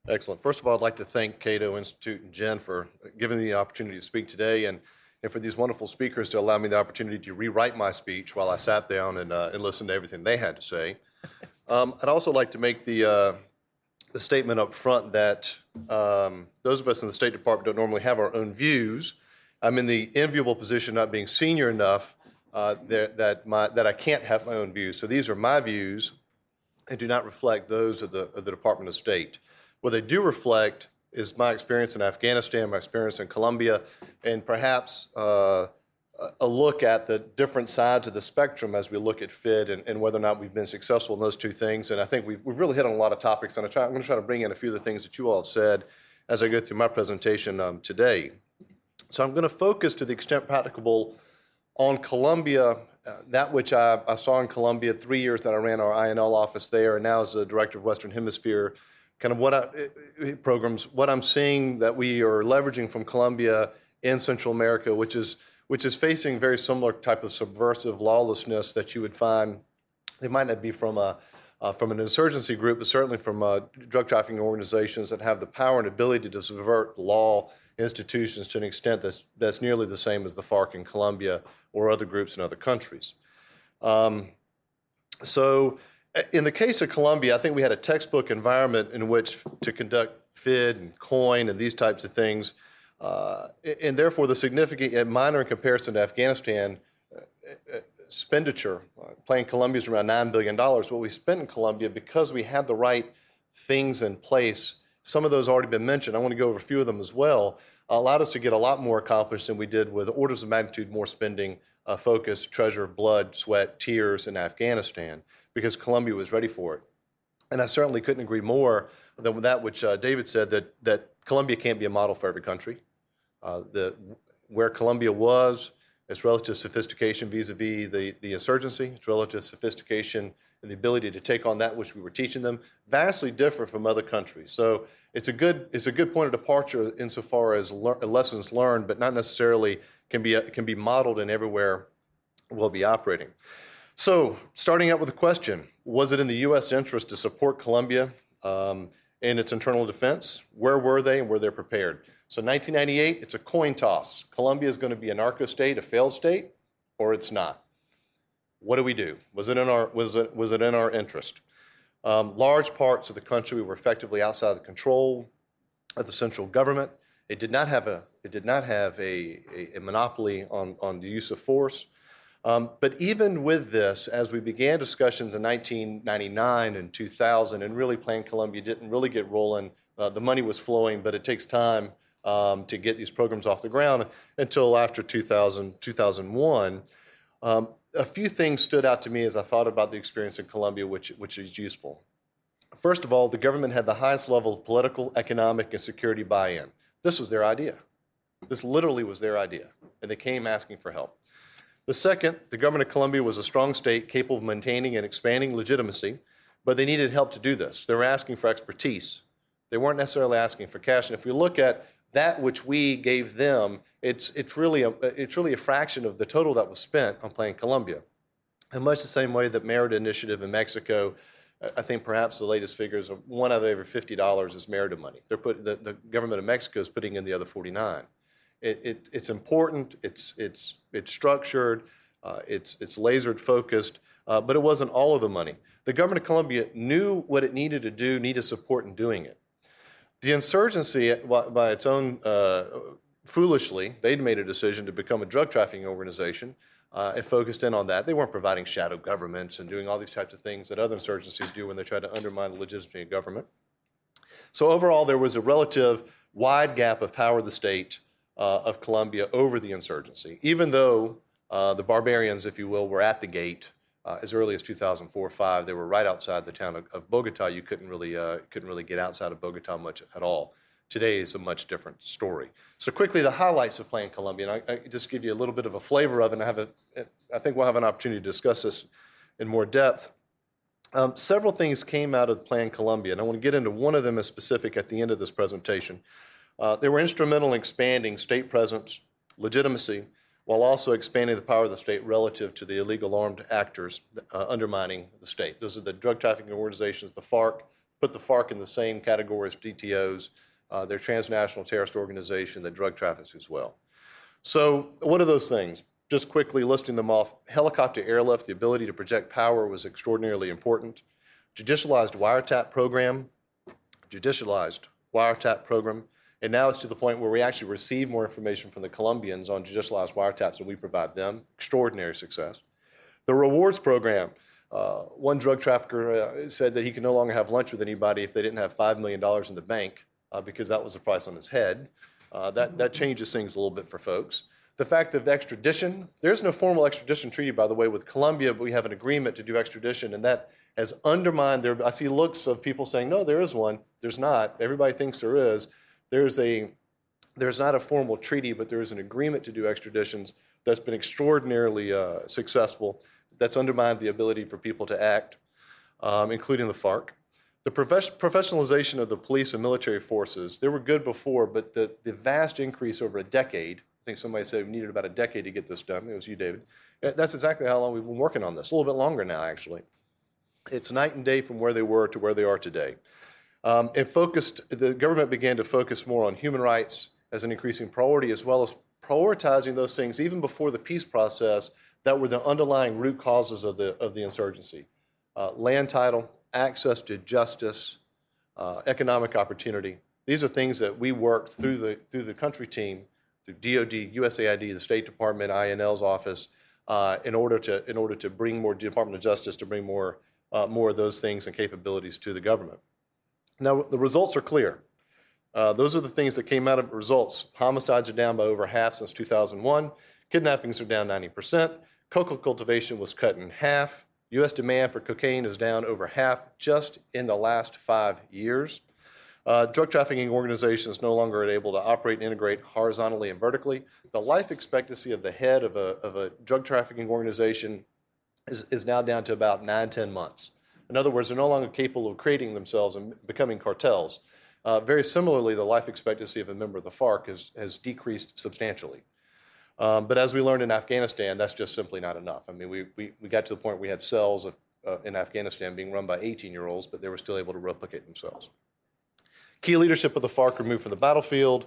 Excellent. First of all, I'd like to thank Cato Institute and Jen for giving me the opportunity to speak today and, and for these wonderful speakers to allow me the opportunity to rewrite my speech while I sat down and, uh, and listened to everything they had to say. Um, I'd also like to make the, uh, the statement up front that um, those of us in the State Department don't normally have our own views. I'm in the enviable position not being senior enough uh, that, that, my, that I can't have my own views. So these are my views and do not reflect those of the, of the Department of State. What they do reflect is my experience in Afghanistan, my experience in Colombia, and perhaps uh, a look at the different sides of the spectrum as we look at FID and, and, whether or not we've been successful in those two things. And I think we've, we've really hit on a lot of topics, and I am going to try to bring in a few of the things that you all have said as I go through my presentation um, today. So I'm going to focus to the extent practicable on Colombia, uh, that which I, I, saw in Colombia three years that I ran our INL office there, and now as the director of Western Hemisphere kind of what I, eh, eh, programs, what I'm seeing that we are leveraging from Colombia in Central America, which is which is facing very similar type of subversive lawlessness that you would find. They might not be from a uh, from an insurgency group, but certainly from uh, drug trafficking organizations that have the power and ability to subvert law institutions to an extent that's, that's nearly the same as the FARC in Colombia or other groups in other countries. Um, so in the case of Colombia, I think we had a textbook environment in which to conduct FID and COIN and these types of things. Uh, and therefore, the significant, and minor in comparison to Afghanistan, uh, expenditure, uh, Plan Colombia is around $9 billion. What we spent in Colombia, because we had the right things in place, some of those already been mentioned. I want to go over a few of them as well, allowed us to get a lot more accomplished than we did with orders of magnitude more spending, uh, focus, treasure, blood, sweat, tears in Afghanistan because Colombia was ready for it. And I certainly couldn't agree more than that which uh, David said that, that Colombia can't be a model for every country. Uh, the, where Colombia was, its relative sophistication vis-a-vis the, the insurgency, its relative sophistication and the ability to take on that which we were teaching them, vastly different from other countries. So it's a good, it's a good point of departure insofar as le- lessons learned, but not necessarily can be, can be modeled in everywhere we'll be operating. So, starting out with a question Was it in the U.S. interest to support Colombia um, in its internal defense? Where were they and were they prepared? So, 1998, it's a coin toss. Colombia is going to be a narco state, a failed state, or it's not. What do we do? Was it in our, was it, was it in our interest? Um, large parts of the country were effectively outside of the control of the central government. It did not have a, it did not have a, a, a monopoly on, on the use of force. Um, but even with this, as we began discussions in 1999 and 2000, and really Plan Colombia didn't really get rolling Uh, the money was flowing, but it takes time um, to get these programs off the ground until after 2000, 2001. Um, a few things stood out to me as I thought about the experience in Colombia, which, which is useful. First of all, the government had the highest level of political, economic, and security buy in. This was their idea. This literally was their idea, and they came asking for help. The second, the government of Colombia was a strong state capable of maintaining and expanding legitimacy, but they needed help to do this. They were asking for expertise. They weren't necessarily asking for cash. And if we look at that which we gave them, it's, it's, really a, it's really a fraction of the total that was spent on Plan Colombia. In much the same way that Merida Initiative in Mexico, I think perhaps the latest figures of one out of every $50 is Merida money. They're put, the, the government of Mexico is putting in the other 49. It, it, it's important, it's, it's, it's structured, uh, it's, it's lasered focused, uh, but it wasn't all of the money. The government of Colombia knew what it needed to do, needed support in doing it. The insurgency, by its own uh, foolishly, they'd made a decision to become a drug trafficking organization uh, and focused in on that. They weren't providing shadow governments and doing all these types of things that other insurgencies do when they try to undermine the legitimacy of government. So overall, there was a relative wide gap of power of the state uh, of Colombia over the insurgency, even though uh, the barbarians, if you will, were at the gate uh, as early as 2004 5. They were right outside the town of, of Bogota. You couldn't really, uh, couldn't really get outside of Bogota much at all. Today is a much different story. So quickly, the highlights of Plan Colombia, and I, I just give you a little bit of a flavor of it, and I, have a, I think we'll have an opportunity to discuss this in more depth. Um, several things came out of Plan Colombia, and I want to get into one of them as specific at the end of this presentation. Uh, they were instrumental in expanding state presence, legitimacy, while also expanding the power of the state relative to the illegal armed actors uh, undermining the state. Those are the drug trafficking organizations, the FARC, put the FARC in the same category as DTOs. Uh, they're transnational terrorist organization that drug traffics as well. So what are those things? Just quickly listing them off. Helicopter airlift, the ability to project power was extraordinarily important. Judicialized wiretap program, judicialized wiretap program, and now it's to the point where we actually receive more information from the Colombians on judicialized wiretaps than we provide them. Extraordinary success. The rewards program. Uh, one drug trafficker uh, said that he could no longer have lunch with anybody if they didn't have $5 million in the bank uh, because that was the price on his head. Uh, that, that changes things a little bit for folks. The fact of extradition, there's no formal extradition treaty, by the way, with Colombia, but we have an agreement to do extradition, and that has undermined their. I see looks of people saying, no, there is one. There's not. Everybody thinks there is there's a there's not a formal treaty, but there is an agreement to do extraditions that's been extraordinarily uh, successful. That's undermined the ability for people to act, um, including the FARC. The prof- professionalization of the police and military forces, they were good before, but the, the vast increase over a decade, I think somebody said we needed about a decade to get this done. It was you, David. That's exactly how long we've been working on this, a little bit longer now, actually. It's night and day from where they were to where they are today. Um, it focused, the government began to focus more on human rights as an increasing priority, as well as prioritizing those things even before the peace process that were the underlying root causes of the, of the insurgency. Uh, land title, access to justice, uh, economic opportunity. These are things that we worked through the, through the country team, through DOD, USAID, the State Department, INL's office, uh, in, order to, in order to bring more Department of Justice to bring more, uh, more of those things and capabilities to the government. Now, the results are clear. Uh, those are the things that came out of results. Homicides are down by over half since 2001. Kidnappings are down 90%. Cocoa cultivation was cut in half. U.S. demand for cocaine is down over half just in the last five years. Uh, drug trafficking organizations no longer are able to operate and integrate horizontally and vertically. The life expectancy of the head of a, of a drug trafficking organization is, is now down to about nine, 10 months. In other words, they're no longer capable of creating themselves and becoming cartels. Uh, very similarly, the life expectancy of a member of the FARC has, has decreased substantially. Um, but as we learned in Afghanistan, that's just simply not enough. I mean, we, we, we got to the point where we had cells of, uh, in Afghanistan being run by 18 year olds, but they were still able to replicate themselves. Key leadership of the FARC removed from the battlefield,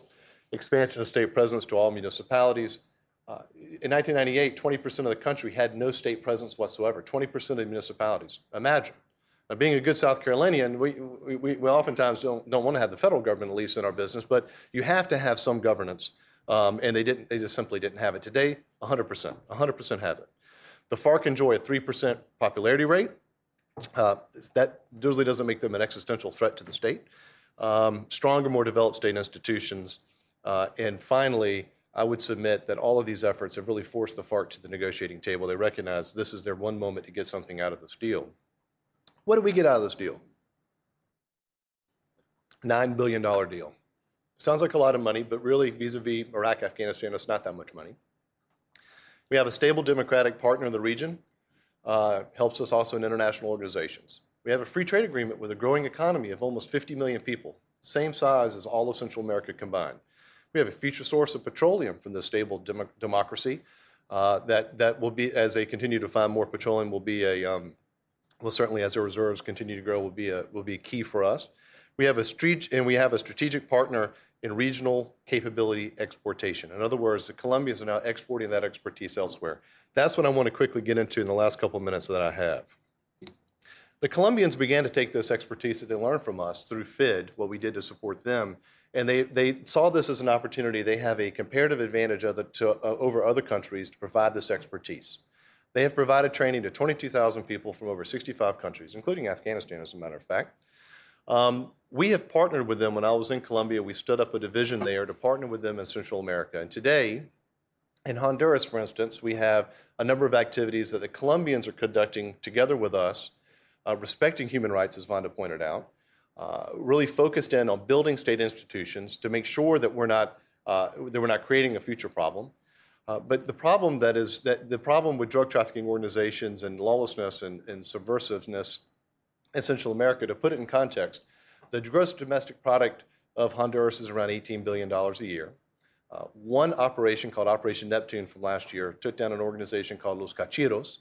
expansion of state presence to all municipalities. Uh, in 1998, 20% of the country had no state presence whatsoever, 20% of the municipalities. Imagine. Now, being a good South Carolinian, we, we, we oftentimes don't, don't want to have the federal government at least in our business, but you have to have some governance. Um, and they, didn't, they just simply didn't have it. Today, 100%, 100% have it. The FARC enjoy a 3% popularity rate. Uh, that usually doesn't make them an existential threat to the state. um, stronger, more developed state institutions, uh, and finally, I would submit that all of these efforts have really forced the FARC to the negotiating table. They recognize this is their one moment to get something out of this deal. What do we get out of this deal? $9 billion deal. Sounds like a lot of money, but really, vis a vis Iraq, Afghanistan, it's not that much money. We have a stable democratic partner in the region, uh, helps us also in international organizations. We have a free trade agreement with a growing economy of almost 50 million people, same size as all of Central America combined. We have a future source of petroleum from this stable dem- democracy uh, that, that will be, as they continue to find more petroleum, will be a, um, well, certainly as their reserves continue to grow, will be a, will be key for us. We have a street, and we have a strategic partner in regional capability exportation. In other words, the Colombians are now exporting that expertise elsewhere. That's what I want to quickly get into in the last couple of minutes that I have. The Colombians began to take this expertise that they learned from us through FID, what we did to support them, and they, they saw this as an opportunity. They have a comparative advantage other to, uh, over other countries to provide this expertise. They have provided training to 22,000 people from over 65 countries, including Afghanistan, as a matter of fact. Um, we have partnered with them. When I was in Colombia, we stood up a division there to partner with them in Central America. And today, in Honduras, for instance, we have a number of activities that the Colombians are conducting together with us, uh, respecting human rights, as Vanda pointed out, uh, really focused in on building state institutions to make sure that we're not, uh, that we're not creating a future problem. Uh, but the problem that is that the problem with drug trafficking organizations and lawlessness and, and subversiveness in Central America, to put it in context, the gross domestic product of Honduras is around $18 billion a year. Uh, one operation called Operation Neptune from last year took down an organization called Los Cachiros.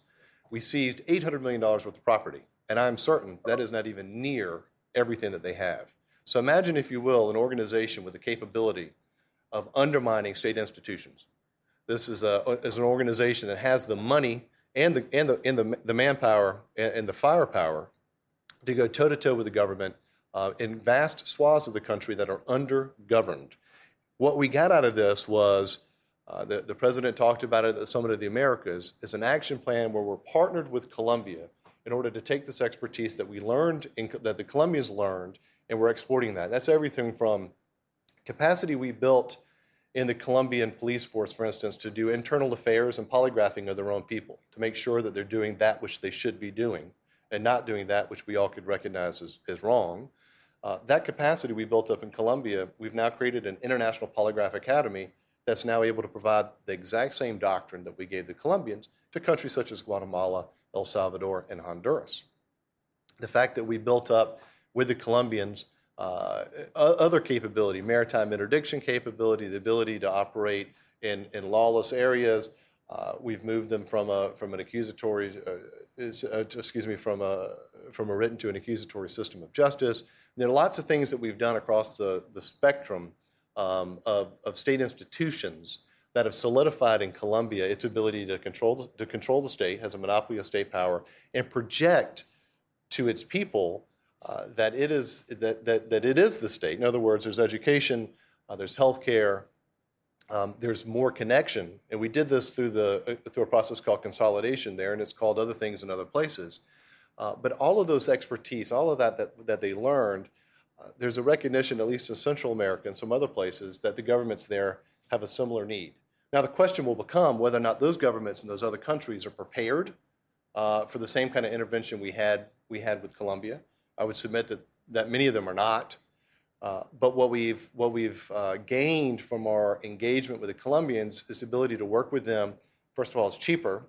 We seized $800 million worth of property, and I'm certain that is not even near everything that they have. So imagine, if you will, an organization with the capability of undermining state institutions. This is, a, is an organization that has the money and the, and the, and the, the manpower and, and the firepower to go toe to toe with the government uh, in vast swaths of the country that are undergoverned. What we got out of this was uh, the, the president talked about it at the Summit of the Americas. It's an action plan where we're partnered with Colombia in order to take this expertise that we learned, in, that the Colombians learned, and we're exporting that. That's everything from capacity we built in the Colombian police force, for instance, to do internal affairs and polygraphing of their own people to make sure that they're doing that which they should be doing and not doing that which we all could recognize as, as wrong. Uh, that capacity we built up in Colombia, we've now created an international polygraph academy that's now able to provide the exact same doctrine that we gave the Colombians to countries such as Guatemala, El Salvador, and Honduras. The fact that we built up with the Colombians uh, other capability, maritime interdiction capability, the ability to operate in, in lawless areas. Uh, we've moved them from a from an accusatory, uh, uh, excuse me, from a from a written to an accusatory system of justice. There are lots of things that we've done across the the spectrum um, of of state institutions that have solidified in Colombia its ability to control to control the state, has a monopoly of state power, and project to its people uh, that it is that, that, that it is the state. In other words, there's education, uh, there's healthcare, um, there's more connection, and we did this through the uh, through a process called consolidation there, and it's called other things in other places. Uh, but all of those expertise, all of that that, that they learned, uh, there's a recognition, at least in Central America and some other places, that the governments there have a similar need. Now the question will become whether or not those governments in those other countries are prepared uh, for the same kind of intervention we had we had with Colombia. I would submit that, that many of them are not. Uh, but what we've, what we've uh, gained from our engagement with the Colombians is the ability to work with them. First of all, it's cheaper.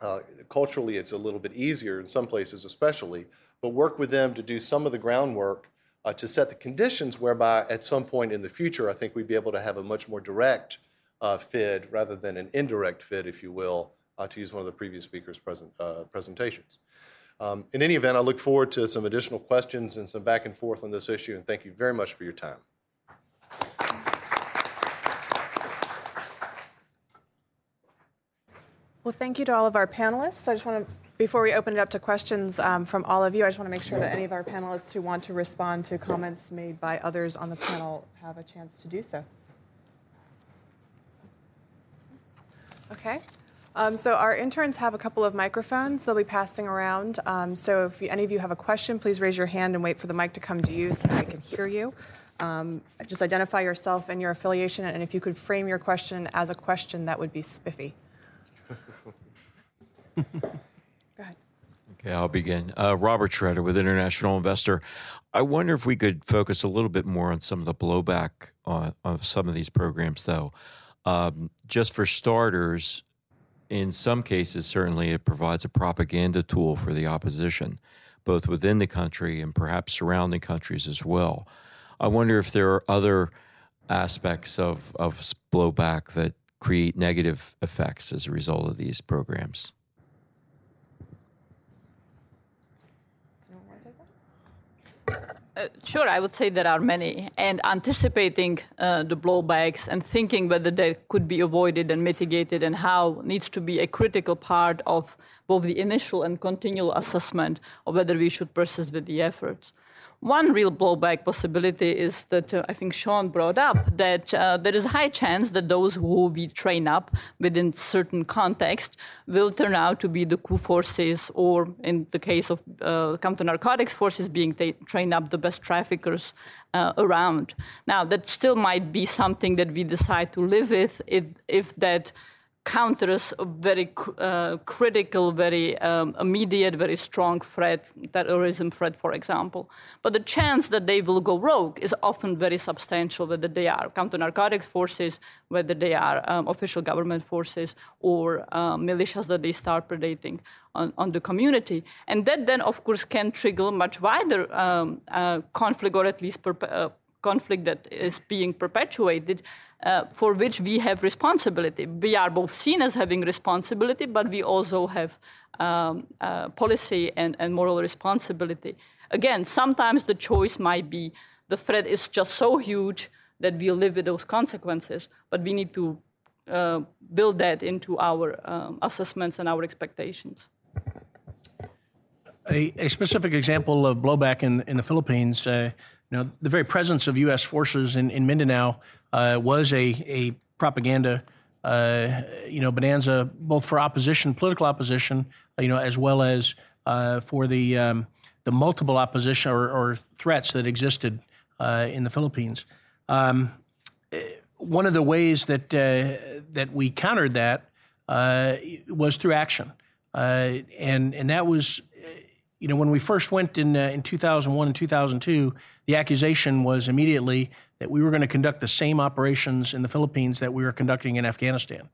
Uh, culturally, it's a little bit easier in some places, especially. But work with them to do some of the groundwork uh, to set the conditions whereby, at some point in the future, I think we'd be able to have a much more direct uh, FID rather than an indirect FID, if you will, uh, to use one of the previous speakers' present, presentations. Um, in any event, I look forward to some additional questions and some back and forth on this issue, and thank you very much for your time. Well, thank you to all of our panelists. I just want to, before we open it up to questions um, from all of you, I just want to make sure that any of our panelists who want to respond to comments made by others on the panel have a chance to do so. Okay. Um, so our interns have a couple of microphones they'll be passing around. Um, so if you, any of you have a question, please raise your hand and wait for the mic to come to you so I can hear you. Um, just identify yourself and your affiliation, and if you could frame your question as a question, that would be spiffy. Go ahead. Okay, I'll begin. Uh, Robert Schroeder with International Investor. I wonder if we could focus a little bit more on some of the blowback on, of some of these programs, though. Um, just for starters, in some cases, certainly it provides a propaganda tool for the opposition, both within the country and perhaps surrounding countries as well. I wonder if there are other aspects of, of blowback that create negative effects as a result of these programs. Uh, sure, I would say there are many. And anticipating uh, the blowbacks and thinking whether they could be avoided and mitigated and how needs to be a critical part of both the initial and continual assessment of whether we should persist with the efforts. One real blowback possibility is that uh, I think Sean brought up that uh, there is a high chance that those who we train up within certain context will turn out to be the coup forces, or in the case of uh, counter narcotics forces, being trained up the best traffickers uh, around. Now, that still might be something that we decide to live with if, if that counters a very uh, critical, very um, immediate, very strong threat, terrorism threat, for example. But the chance that they will go rogue is often very substantial, whether they are counter narcotics forces, whether they are um, official government forces, or uh, militias that they start predating on, on, the community. And that then, of course, can trigger much wider um, uh, conflict, or at least uh, conflict that is being perpetuated uh, for which we have responsibility. We are both seen as having responsibility, but we also have um, uh, policy and, and moral responsibility. Again, sometimes the choice might be the threat is just so huge that we live with those consequences, but we need to uh, build that into our um, assessments and our expectations. A, a, specific example of blowback in, in the Philippines, uh, you know, the very presence of U.S. forces in, in Mindanao uh, was a, a propaganda, uh, you know, bonanza both for opposition, political opposition, you know, as well as uh, for the um, the multiple opposition or, or, threats that existed uh, in the Philippines. Um, one of the ways that uh, that we countered that uh, was through action, and and that was you know, when we first went in uh, in 2001 and 2002, the accusation was immediately that we were going to conduct the same operations in the Philippines that we were conducting in Afghanistan.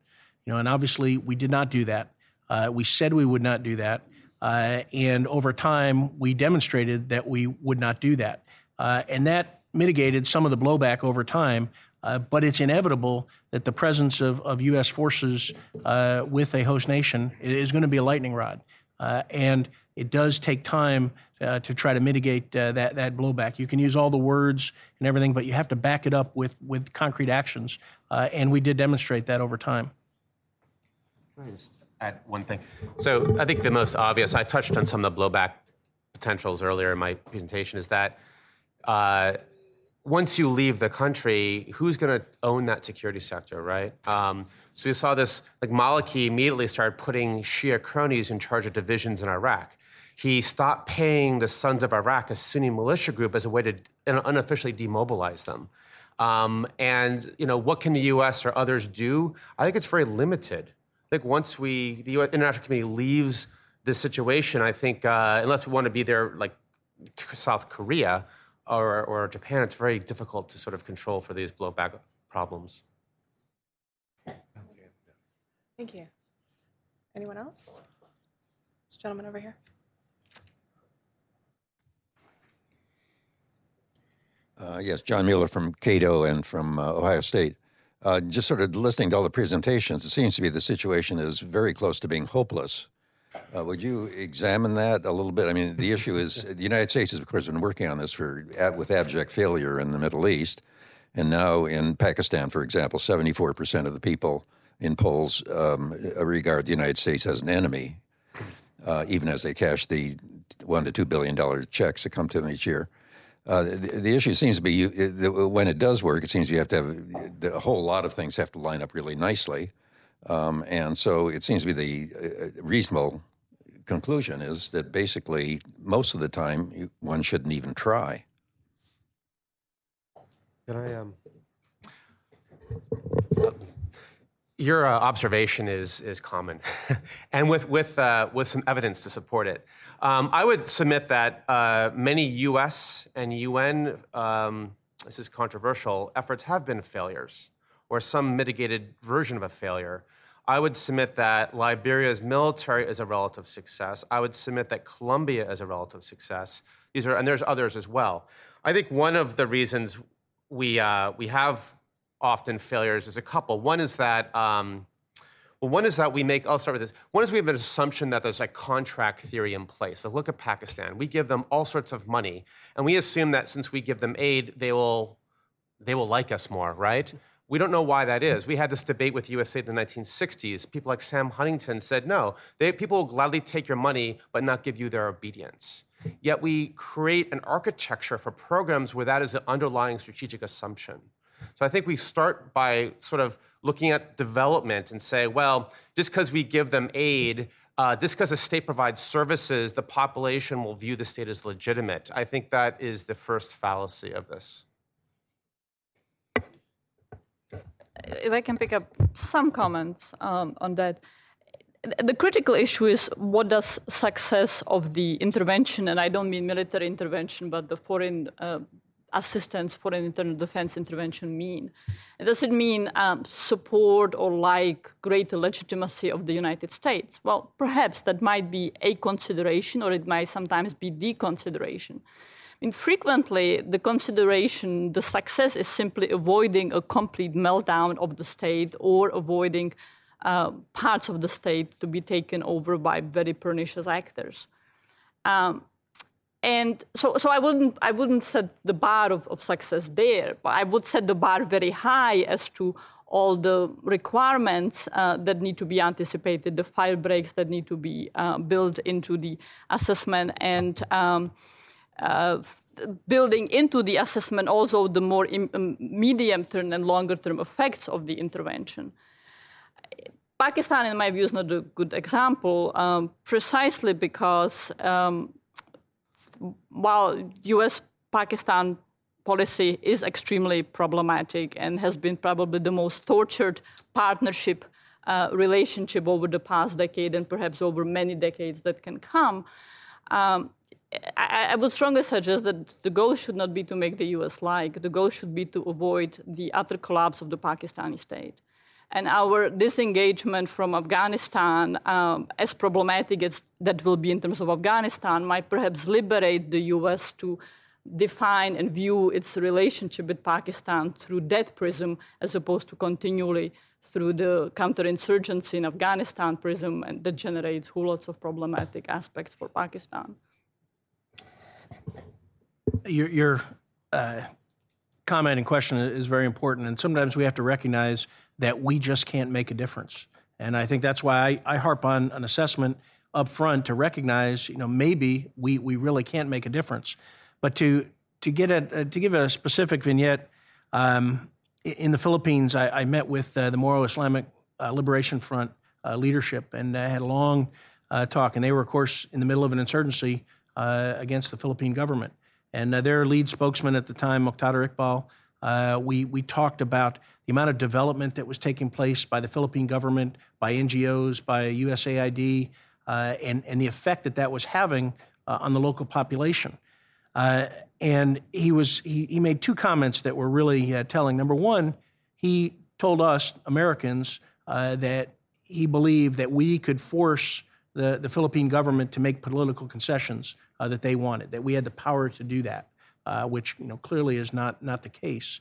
You know, and obviously we did not do that. Uh, we said we would not do that, uh, and over time we demonstrated that we would not do that, uh, and that mitigated some of the blowback over time. Uh, but it's inevitable that the presence of, of U.S. forces uh, with a host nation is going to be a lightning rod. and it does take time uh, to try to mitigate uh, that that blowback. You can use all the words and everything, but you have to back it up with with concrete actions, uh, and we did demonstrate that over time. Just add one thing. So I think the most obvious, I touched on some of the blowback potentials earlier in my presentation, is that uh, once you leave the country, who's going to own that security sector, right? Um, so we saw this, like Maliki immediately started putting Shia cronies in charge of divisions in Iraq. He stopped paying the Sons of Iraq, a Sunni militia group, as a way to unofficially demobilize them. Um, and you know, what can the U.S. or others do? I think it's very limited. I think once we, the US international community leaves this situation, I think uh, unless we want to be there, like South Korea or, or Japan, it's very difficult to sort of control for these blowback problems. Thank you. Anyone else? This gentleman over here. Uh, yes, John Mueller from Cato and from uh, Ohio State. Uh, just sort of listening to all the presentations, it seems to me the situation is very close to being hopeless. Uh, would you examine that a little bit? I mean, the issue is the United States has, of course, been working on this for with abject failure in the Middle East, and now in Pakistan, for example, seventy-four percent of the people in polls um, regard the United States as an enemy, uh, even as they cash the one to two billion dollar checks that come to them each year. Uh, the, the, issue seems to be you, it, when it does work, it seems you have to have a whole lot of things have to line up really nicely. Um, and so it seems to be the uh, reasonable conclusion is that basically most of the time you- one shouldn't even try. Can I, um, your uh, observation is is common, and with with uh, with some evidence to support it. Um, I would submit that uh, many U.S. and UN, um, this is controversial, efforts have been failures, or some mitigated version of a failure. I would submit that Liberia's military is a relative success. I would submit that Colombia is a relative success. These are, and there's others as well. I think one of the reasons we uh, we have often failures is a couple. One is that um, well, one is that we make. I'll start with this. One is we have an assumption that there's a contract theory in place. Like look at Pakistan. We give them all sorts of money, and we assume that since we give them aid, they will they will like us more, right? We don't know why that is. We had this debate with USA in the 1960s. People like Sam Huntington said, no, they, people will gladly take your money but not give you their obedience. Yet we create an architecture for programs where that is an underlying strategic assumption. So I think we start by sort of looking at development and say, well, just because we give them aid, uh, just because the state provides services, the population will view the state as legitimate. I think that is the first fallacy of this. if I can pick up some comments um, on that. The critical issue is what does success of the intervention, and I don't mean military intervention, but the foreign uh, assistance, for an internal defense intervention mean? And does it mean um, support or like greater legitimacy of the United States? Well, perhaps that might be a consideration, or it might sometimes be the consideration. I mean, frequently, the consideration, the success is simply avoiding a complete meltdown of the state or avoiding uh, parts of the state to be taken over by very pernicious actors. Um, and so, so I wouldn't, I wouldn't set the bar of, of success there, but I would set the bar very high as to all the requirements uh, that need to be anticipated, the fire breaks that need to be uh, built into the assessment, and um, uh, building into the assessment also the more Im- medium term and longer term effects of the intervention. Pakistan, in my view, is not a good example, um, precisely because um, while US Pakistan policy is extremely problematic and has been probably the most tortured partnership uh, relationship over the past decade and perhaps over many decades that can come. Um, I, I, would strongly suggest that the goal should not be to make the US like, the goal should be to avoid the utter collapse of the Pakistani state. And our disengagement from Afghanistan, um, as problematic as that will be in terms of Afghanistan, might perhaps liberate the US to define and view its relationship with Pakistan through that prism as opposed to continually through the counterinsurgency in Afghanistan prism, and that generates whole lots of problematic aspects for Pakistan. Your, your uh, comment and question is very important, and sometimes we have to recognize that we just can't make a difference. And I think that's why I, I harp on an assessment up front to recognize, you know, maybe we, we really can't make a difference. But to to get a, uh, to give a specific vignette, um, in the Philippines, I, I met with uh, the Moro Islamic uh, Liberation Front uh, leadership and I had a long uh, talk. And they were, of course, in the middle of an insurgency uh, against the Philippine government. And their lead spokesman at the time, Muqtada Iqbal, we we talked about the amount of development that was taking place by the Philippine government, by NGOs, by USAID, and and the effect that that was having on the local population. Uh, and he was he, he made two comments that were really uh, telling. Number one, he told us Americans uh, that he believed that we could force the, the Philippine government to make political concessions uh, that they wanted, that we had the power to do that, uh, which you know clearly is not not the case.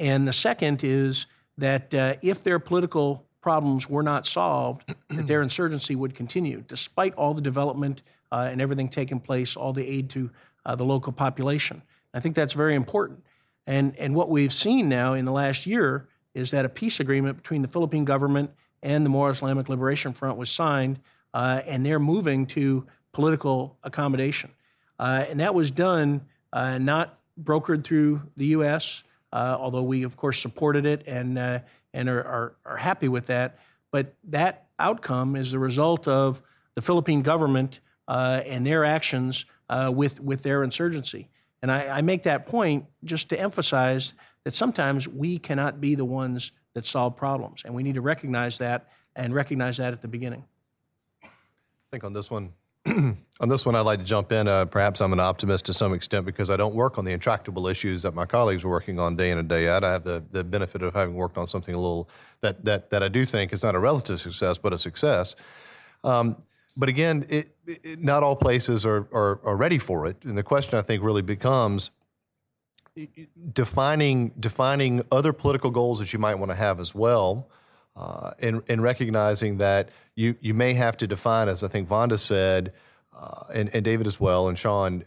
Uh, and the second is that if their political problems were not solved, that their insurgency would continue, despite all the development uh, and everything taking place, all the aid to uh, the local population. I think that's very important. And, and what we've seen now in the last year is that a peace agreement between the Philippine government and the Moro Islamic Liberation Front was signed, uh, and they're moving to political accommodation. Uh, and that was done not brokered through the U.S., uh, although we, of course, supported it and, uh, and are, are, are happy with that. But that outcome is the result of the Philippine government uh, and their actions uh, with, with their insurgency. And I, I make that point just to emphasize that sometimes we cannot be the ones that solve problems. And we need to recognize that and recognize that at the beginning. I think on this one, on this one, I'd like to jump in. Uh, perhaps I'm an optimist to some extent because I don't work on the intractable issues that my colleagues are working on day in and day out. I have the, the benefit of having worked on something a little that, that, that I do think is not a relative success, but a success. Um, but again, it, it, not all places are, are, are ready for it. And the question I think really becomes defining defining other political goals that you might want to have as well, uh, and, and recognizing that you you may have to define, as I think Vanda said, uh, and, and David as well, and Sean,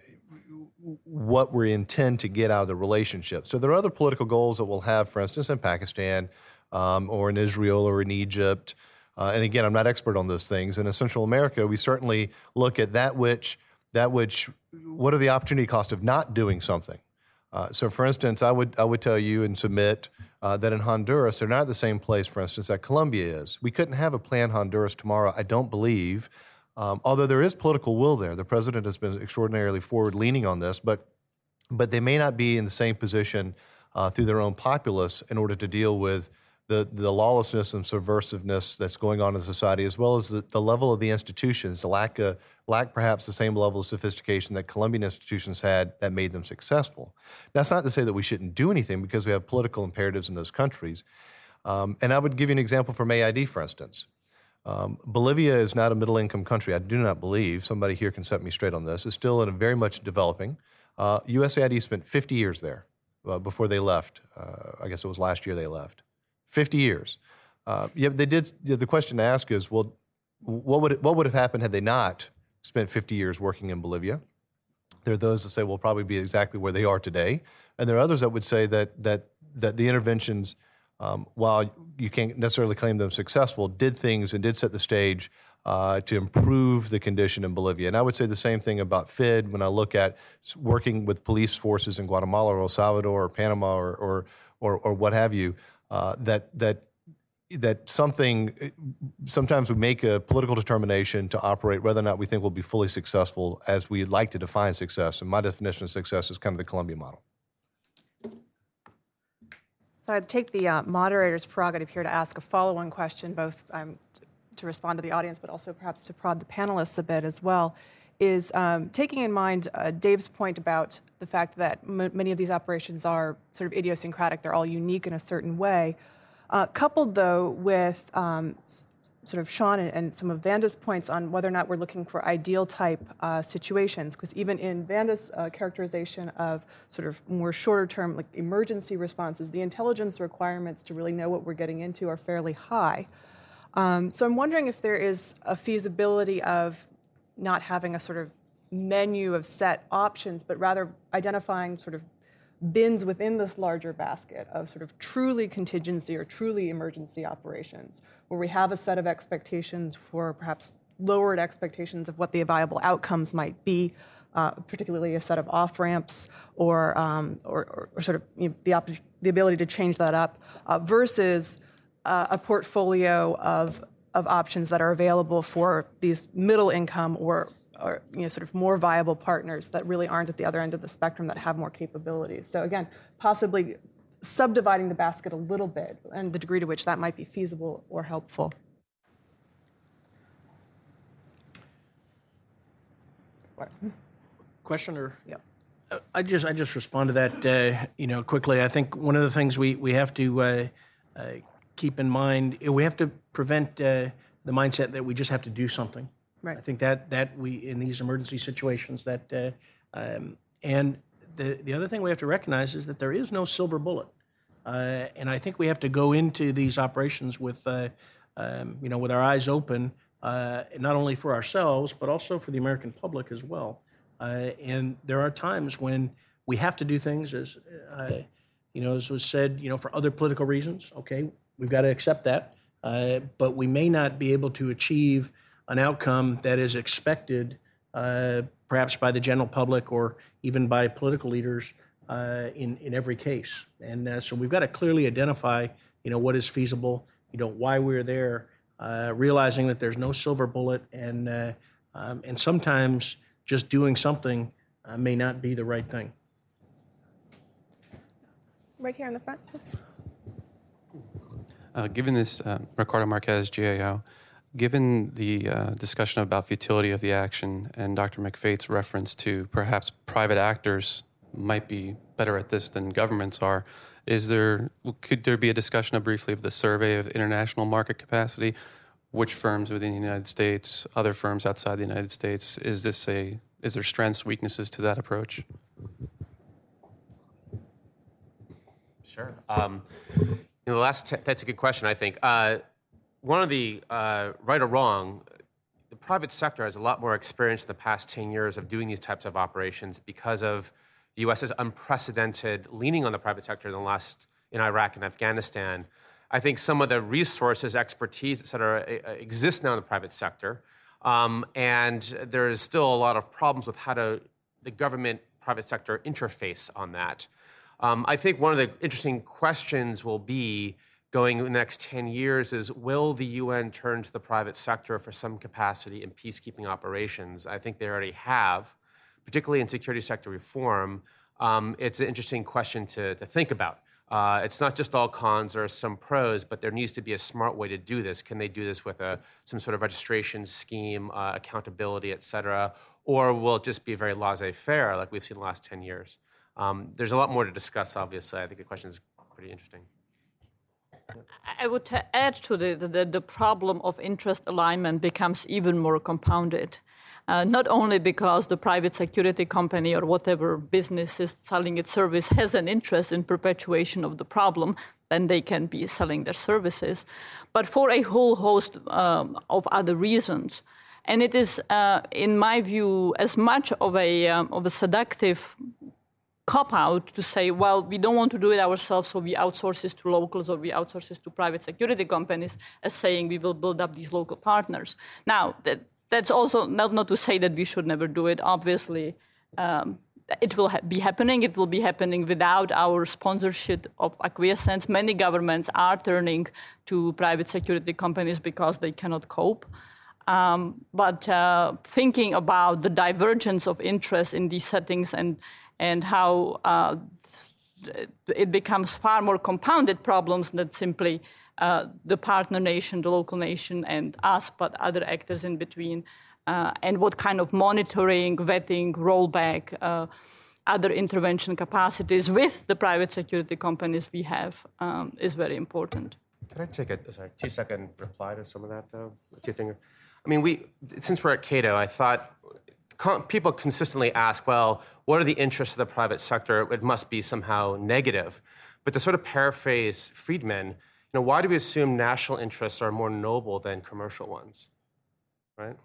what we intend to get out of the relationship. So there are other political goals that we'll have, for instance, in Pakistan, um, or in Israel, or in Egypt. Uh, and again, I'm not expert on those things. And in Central America, we certainly look at that which that which what are the opportunity cost of not doing something. Uh, so, for instance, I would I would tell you and submit uh, that in Honduras they're not the same place, for instance, that Colombia is. We couldn't have a plan Honduras tomorrow. I don't believe, um, although there is political will there. The president has been extraordinarily forward leaning on this, but but they may not be in the same position uh, through their own populace in order to deal with the, the lawlessness and subversiveness that's going on in society, as well as the, the level of the institutions, the lack, of, lack perhaps the same level of sophistication that Colombian institutions had that made them successful. That's not to say that we shouldn't do anything because we have political imperatives in those countries. Um, and I would give you an example from AID, for instance. Um, Bolivia is not a middle income country. I do not believe, somebody here can set me straight on this, it's still in a very much developing. Uh, USAID spent 50 years there uh, before they left. Uh, I guess it was last year they left. 50 years. Uh, yeah, they did. the question to ask is, well, what would what would have happened had they not spent 50 years working in Bolivia? There are those that say, "We'll probably be exactly where they are today," and there are others that would say that that that the interventions, um, while you can't necessarily claim them successful, did things and did set the stage uh, to improve the condition in Bolivia. And I would say the same thing about FID when I look at working with police forces in Guatemala or El Salvador or Panama or or, or, or what have you uh, that that that something sometimes we make a political determination to operate whether or not we think we'll be fully successful as we'd like to define success. And my definition of success is kind of the Colombia model. So i'd take the uh, moderator's prerogative here to ask a follow-on question both um, to respond to the audience but also perhaps to prod the panelists a bit as well is um, taking in mind uh, Dave's point about the fact that m- many of these operations are sort of idiosyncratic, they're all unique in a certain way. Uh, coupled, though, with um, sort of Sean and, and, some of Vanda's points on whether or not we're looking for ideal type uh, situations, because even in Vanda's uh, characterization of sort of more shorter term, like emergency responses, the intelligence requirements to really know what we're getting into are fairly high. Um, so I'm wondering if there is a feasibility of not having a sort of menu of set options, but rather identifying sort of bins within this larger basket of sort of truly contingency or truly emergency operations, where we have a set of expectations for perhaps lowered expectations of what the viable outcomes might be, uh, particularly a set of off ramps or, um, or, or, sort of you know, the, op- the ability to change that up, uh, versus uh, a portfolio of of options that are available for these middle income or, or you know, sort of more viable partners that really aren't at the other end of the spectrum that have more capabilities. So again, possibly subdividing the basket a little bit and the degree to which that might be feasible or helpful. Question or? Yeah. Uh, I just I just respond to that uh, you know quickly. I think one of the things we we have to uh, uh, keep in mind we have to prevent uh, the mindset that we just have to do something. Right. I think that that we in these emergency situations that uh, um, and the the other thing we have to recognize is that there is no silver bullet, uh, and I think we have to go into these operations with uh, um, you know with our eyes open, uh, not only for ourselves but also for the American public as well. Uh, and there are times when we have to do things as you know as was said you know for other political reasons. Okay, we've got to accept that. Uh, but we may not be able to achieve an outcome that is expected, uh, perhaps by the general public or even by political leaders uh, in, in every case. And uh, so we've got to clearly identify you know, what is feasible, you know, why we're there, uh, realizing that there's no silver bullet, and uh, um, and sometimes just doing something may not be the right thing. Right here in the front, please. Uh, given this, uh, Ricardo Marquez, GAO, given the uh, discussion about futility of the action and Dr. McFate's reference to perhaps private actors might be better at this than governments are, is there could there be a discussion of briefly of the survey of international market capacity? Which firms within the United States, other firms outside the United States, is this a is there strengths, weaknesses to that approach? Sure. Um, know, the last t- that's a good question. I think uh, one of the uh, right or wrong, the private sector has a lot more experience in the past ten years of doing these types of operations because of the U.S.'s unprecedented leaning on the private sector in the last in Iraq and Afghanistan. I think some of the resources, expertise, et cetera, uh, exist now in the private sector, um, and there is still a lot of problems with how to the government private sector interface on that. Um, I think one of the interesting questions will be going in the next 10 years is will the UN turn to the private sector for some capacity in peacekeeping operations? I think they already have, particularly in security sector reform. Um, it's an interesting question to, to think about. Uh, it's not just all cons, or some pros, but there needs to be a smart way to do this. Can they do this with a, some sort of registration scheme, uh, accountability, et cetera? Or will it just be very laissez faire like we've seen the last 10 years? Um, there's a lot more to discuss, obviously. I think the question is pretty interesting. I would add to the, the, the problem of interest alignment becomes even more compounded. Uh, not only because the private security company or whatever business is selling its service has an interest in perpetuation of the problem, then they can be selling their services, but for a whole host um, of other reasons. And it is, uh, in my view, as much of a, um, of a seductive cop out to say, well, we don't want to do it ourselves, so we outsource this to locals or we outsource this to private security companies, as saying we will build up these local partners. Now, that, that's also not, not to say that we should never do it. Obviously, um, it will ha- be happening. It will be happening without our sponsorship of acquiescence. Many governments are turning to private security companies because they cannot cope. Um, but uh, thinking about the divergence of interest in these settings and and how uh, it becomes far more compounded problems than simply uh, the partner nation, the local nation, and us, but other actors in between, uh, and what kind of monitoring, vetting, rollback, uh, other intervention capacities with the private security companies we have um, is very important. Can I take a sorry two second reply to some of that though? Two finger. I mean, we since we're at Cato, I thought people consistently ask, well, what are the interests of the private sector? It must be somehow negative. But to sort of paraphrase Friedman, you know, why do we assume national interests are more noble than commercial ones? Right?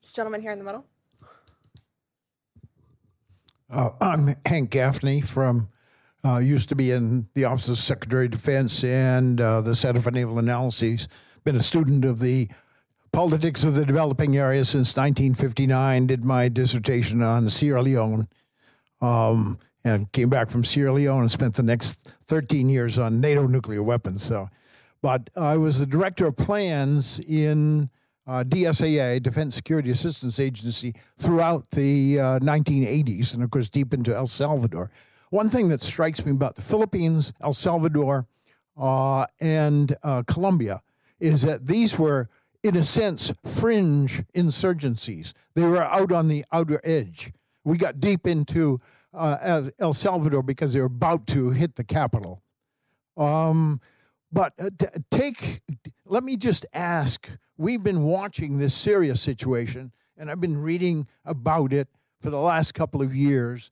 This gentleman here in the middle. Uh, I'm Hank Gaffney from, uh, used to be in the Office of Secretary of Defense and uh, the Center for Naval Analyses. Been a student of the politics of the developing area since 1959. Did my dissertation on Sierra Leone, um, and came back from Sierra Leone and spent the next 13 years on NATO nuclear weapons. So, but I was the director of plans in uh, DSAA, Defense Security Assistance Agency, throughout the uh, 1980s, and of course deep into El Salvador. One thing that strikes me about the Philippines, El Salvador, uh, and uh, Colombia is that these were in a sense, fringe insurgencies. They were out on the outer edge. We got deep into uh, El Salvador because they were about to hit the capital. Um, but uh, take, let me just ask we've been watching this Syria situation, and I've been reading about it for the last couple of years,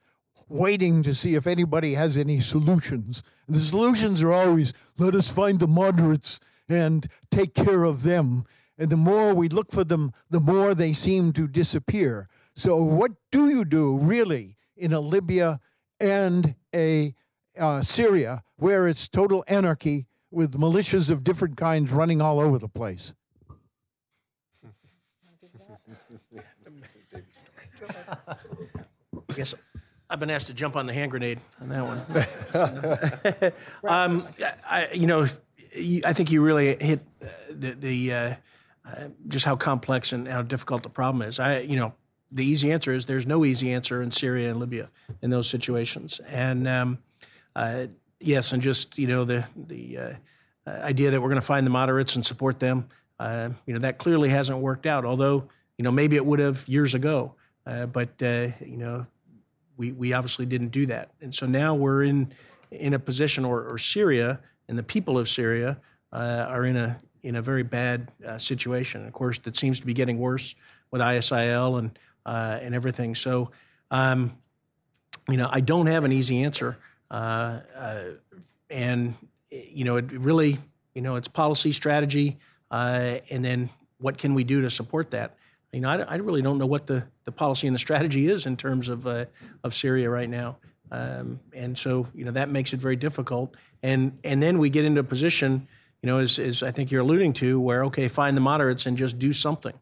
waiting to see if anybody has any solutions. And the solutions are always let us find the moderates and take care of them. And the more we look for them, the more they seem to disappear. So, what do you do really in a Libya and a uh, Syria where it's total anarchy with militias of different kinds running all over the place? Yes. I've been asked to jump on the hand grenade on that one. um, I, you know, I think you really hit the, the uh, uh, just how complex and how difficult the problem is. I, you know, the easy answer is there's no easy answer in Syria and Libya in those situations. And um, uh, yes, and just you know the the uh, idea that we're going to find the moderates and support them, uh, you know, that clearly hasn't worked out. Although you know maybe it would have years ago, uh, but uh, you know we we obviously didn't do that. And so now we're in in a position, or, or Syria and the people of Syria are in a in a very bad situation. Of course, that seems to be getting worse with ISIL and uh, and everything. So, um, you know, I don't have an easy answer, uh, uh, and you know, it really, you know, it's policy strategy, uh, and then what can we do to support that? You know, I, I, really don't know what the, the policy and the strategy is in terms of uh, of Syria right now, um, and so you know that makes it very difficult. And and then we get into a position, you know, as, as I think you're alluding to, where okay, find the moderates and just do something.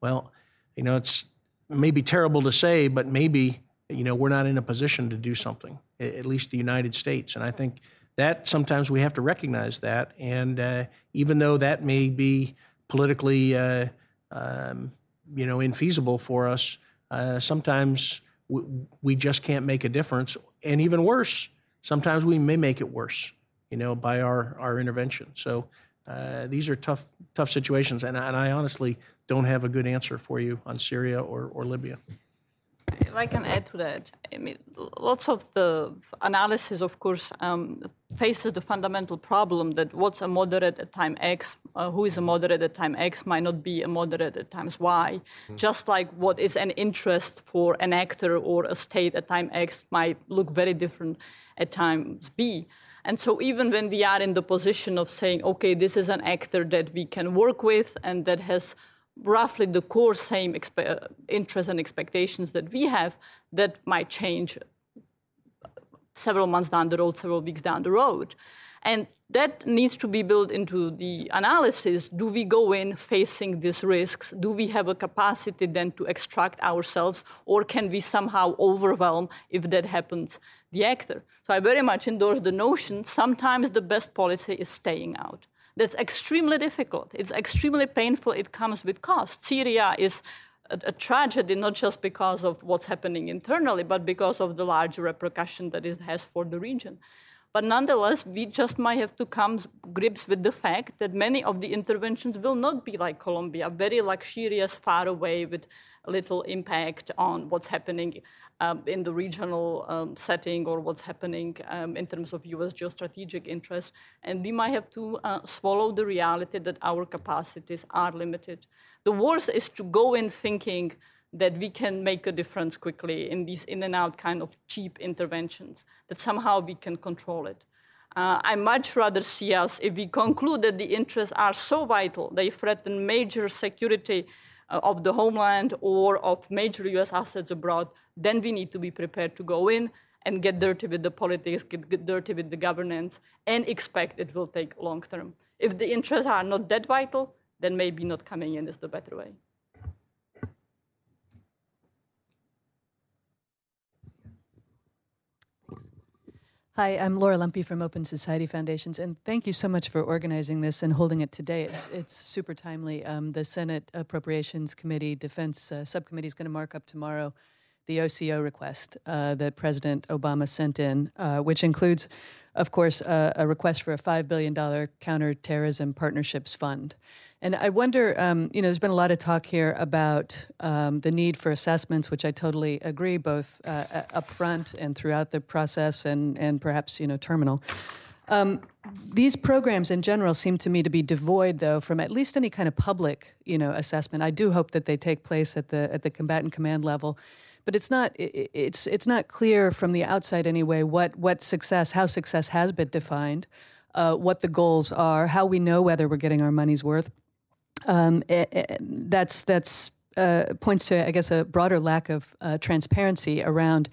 Well, you know, it's maybe terrible to say, but maybe you know we're not in a position to do something. At least the United States, and I think that sometimes we have to recognize that. And uh, even though that may be politically, uh, um, you know, infeasible for us, uh, sometimes we, we just can't make a difference. And even worse, sometimes we may make it worse, you know, by our our intervention. So. Uh, these are tough, tough situations, and, and I honestly don't have a good answer for you on Syria or, or Libya. If I can add to that, I mean, lots of the analysis, of course, um, faces the fundamental problem that what's a moderate at time X, uh, who is a moderate at time X, might not be a moderate at times Y. Mm. Just like what is an interest for an actor or a state at time X might look very different at times B. And so, even when we are in the position of saying, okay, this is an actor that we can work with and that has roughly the core same expe- uh, interests and expectations that we have, that might change several months down the road, several weeks down the road. And that needs to be built into the analysis. Do we go in facing these risks? Do we have a capacity then to extract ourselves, or can we somehow overwhelm if that happens the actor? So I very much endorse the notion sometimes the best policy is staying out. That's extremely difficult. It's extremely painful. It comes with cost. Syria is a, a, tragedy, not just because of what's happening internally, but because of the large repercussion that it has for the region. But nonetheless, we just might have to come grips with the fact that many of the interventions will not be like Colombia, very luxurious, far away, with little impact on what's happening um, in the regional um, setting or what's happening um, in terms of U.S. geostrategic interests. And we might have to uh, swallow the reality that our capacities are limited. The worst is to go in thinking that we can make a difference quickly in these in and out kind of cheap interventions, that somehow we can control it. Uh, I much rather see us, if we conclude that the interests are so vital, they threaten major security uh, of the homeland or of major US assets abroad, then we need to be prepared to go in and get dirty with the politics, get, get dirty with the governance, and expect it will take long term. If the interests are not that vital, then maybe not coming in is the better way. Hi, I'm Lora Lumpe from Open Society Foundations, and thank you so much for organizing this and holding it today. It's, it's super timely. Um, the Senate Appropriations Committee Defense uh, Subcommittee is going to mark up tomorrow the OCO request uh, that President Obama sent in, uh, which includes, of course, uh, a request for a $5 billion counterterrorism partnerships fund. And I wonder, um, you know, there's been a lot of talk here about um, the need for assessments, which I totally agree, both uh, up front and throughout the process, and and perhaps you know terminal. Um, these programs in general seem to me to be devoid, though, from at least any kind of public, you know, assessment. I do hope that they take place at the at the combatant command level, but it's not it, it's it's not clear from the outside anyway what what success, how success has been defined, uh, what the goals are, how we know whether we're getting our money's worth um, it, it, that's that's uh, points to, I guess, a broader lack of uh, transparency around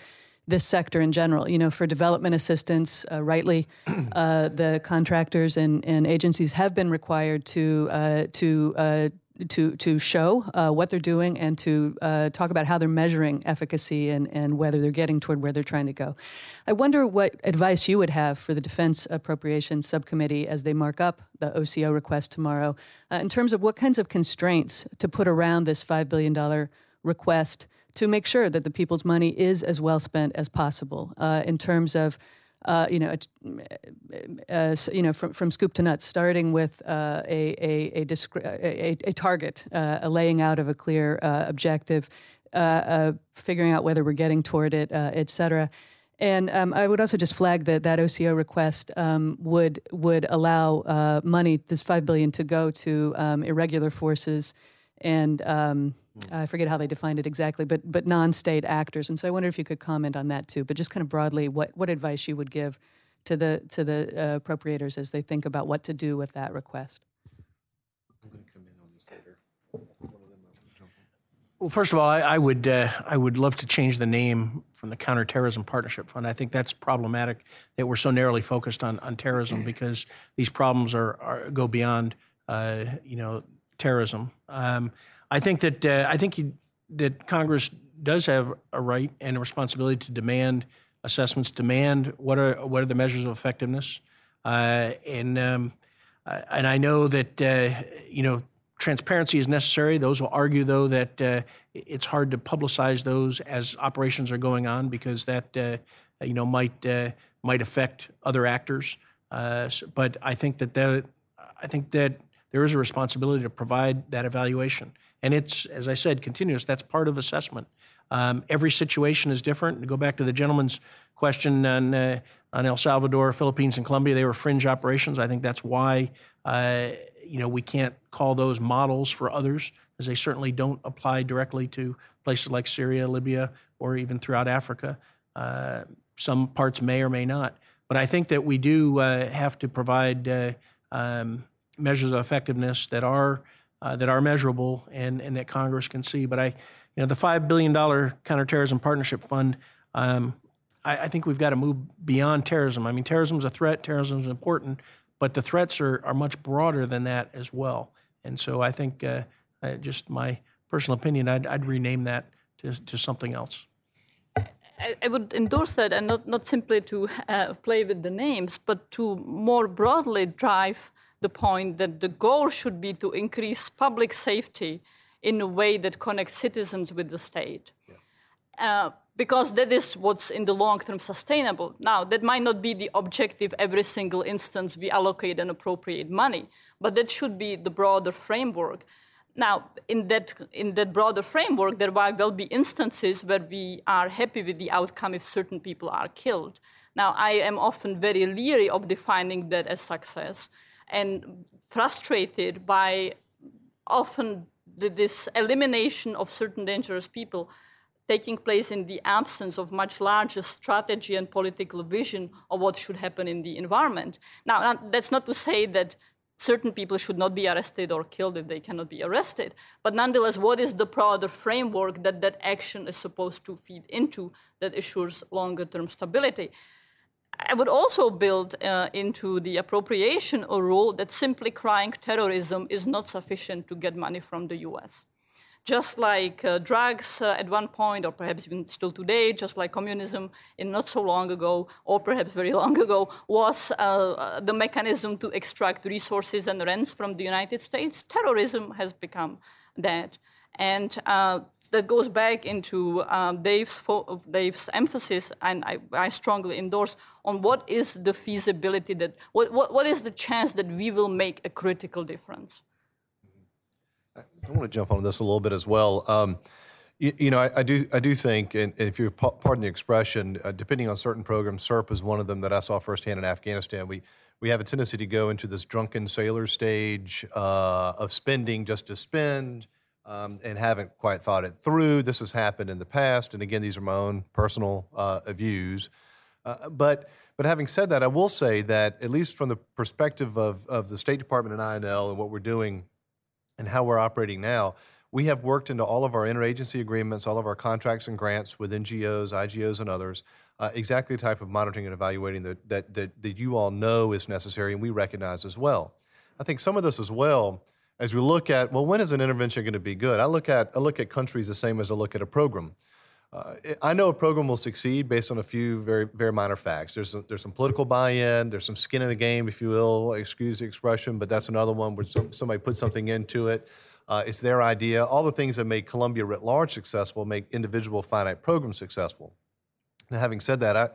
this sector in general. You know, for development assistance, uh, rightly, uh, the contractors and, and agencies have been required to uh, to uh, to to show uh, what they're doing and to uh, talk about how they're measuring efficacy and, and whether they're getting toward where they're trying to go. I wonder what advice you would have for the Defense Appropriations Subcommittee as they mark up the OCO request tomorrow, uh, in terms of what kinds of constraints to put around this five billion dollar request to make sure that the people's money is as well spent as possible. Uh, in terms of uh, you know, uh, you know, from, from scoop to nuts, starting with uh, a, a, a, a, a, target, uh, a laying out of a clear uh, objective, uh, figuring out whether we're getting toward it, et cetera. And um, I would also just flag that that OCO request um, would would allow money, this five billion, to go to um, irregular forces and um, I forget how they defined it exactly, but but non-state actors. And so I wonder if you could comment on that too. But just kind of broadly, what what advice you would give to the to the uh, appropriators as they think about what to do with that request. I'm going to come in on this later. Well, first of all, I, I would uh, I would love to change the name from the Counterterrorism Partnership Fund. I think that's problematic that we're so narrowly focused on on terrorism because these problems are, are go beyond uh, you know terrorism. Um, I think that uh, I think you, that Congress does have a right and a responsibility to demand assessments, demand what are what are the measures of effectiveness, uh, and um, and I know that uh, you know transparency is necessary. Those will argue though that uh, it's hard to publicize those as operations are going on because that uh, you know might uh, might affect other actors. but I think that that I think that there is a responsibility to provide that evaluation. And it's, as I said, continuous. That's part of assessment. Um, every situation is different. To go back to the gentleman's question on, uh, on El Salvador, Philippines, and Colombia, they were fringe operations. I think that's why uh, you know we can't call those models for others, as they certainly don't apply directly to places like Syria, Libya, or even throughout Africa. Uh, some parts may or may not, but I think that we do uh, have to provide uh, um, measures of effectiveness that are uh, that are measurable and, and that Congress can see. But I, you know, the five billion dollar counterterrorism partnership fund. Um, I, I, think we've got to move beyond terrorism. I mean, terrorism is a threat. Terrorism is important, but the threats are are much broader than that as well. And so I think, uh, just my personal opinion, I'd, I'd rename that to to something else. I, would endorse that, and not, not simply to uh, play with the names, but to more broadly drive the point that the goal should be to increase public safety in a way that connects citizens with the state. Yeah. Uh, because that is what's in the long term sustainable. Now, that might not be the objective every single instance we allocate and appropriate money, but that should be the broader framework. Now, in that, in that broader framework, there might well be instances where we are happy with the outcome if certain people are killed. Now, I am often very leery of defining that as success and frustrated by often this elimination of certain dangerous people taking place in the absence of much larger strategy and political vision of what should happen in the environment. Now, that's not to say that certain people should not be arrested or killed if they cannot be arrested, but nonetheless, what is the broader framework that that action is supposed to feed into that assures longer term stability? I would also build uh, into the appropriation a rule that simply crying terrorism is not sufficient to get money from the US. Just like uh, drugs uh, at one point, or perhaps even still today, just like communism in not so long ago, or perhaps very long ago, was uh, the mechanism to extract resources and rents from the United States, terrorism has become that. And uh, that goes back into um, Dave's, Dave's emphasis, and I, I, strongly endorse on what is the feasibility that, what, what, what is the chance that we will make a critical difference? I want to jump on this a little bit as well. Um, you, you, know, I, I, do, I do think, and, and if you pardon the expression, uh, depending on certain programs, CERP is one of them that I saw firsthand in Afghanistan. We we have a tendency to go into this drunken sailor stage uh, of spending just to spend, um, and haven't quite thought it through. This has happened in the past, and again, these are my own personal uh, views. Uh, but but having said that, I will say that at least from the perspective of of the State Department and INL and what we're doing and how we're operating now, we have worked into all of our interagency agreements, all of our contracts and grants with NGOs, IGOs, and others. Uh, exactly the type of monitoring and evaluating that, that, that, that you all know is necessary and we recognize as well. I think some of this as well as we look at, well, when is an intervention going to be good? I look at, I look at countries the same as I look at a program. Uh, I know a program will succeed based on a few very, very minor facts. There's some, there's some political buy-in, there's some skin in the game, if you will, excuse the expression, but that's another one where some, somebody put something into it. Uh, it's their idea. All the things that make Colombia writ large successful make individual finite programs successful. Now, having said that, I,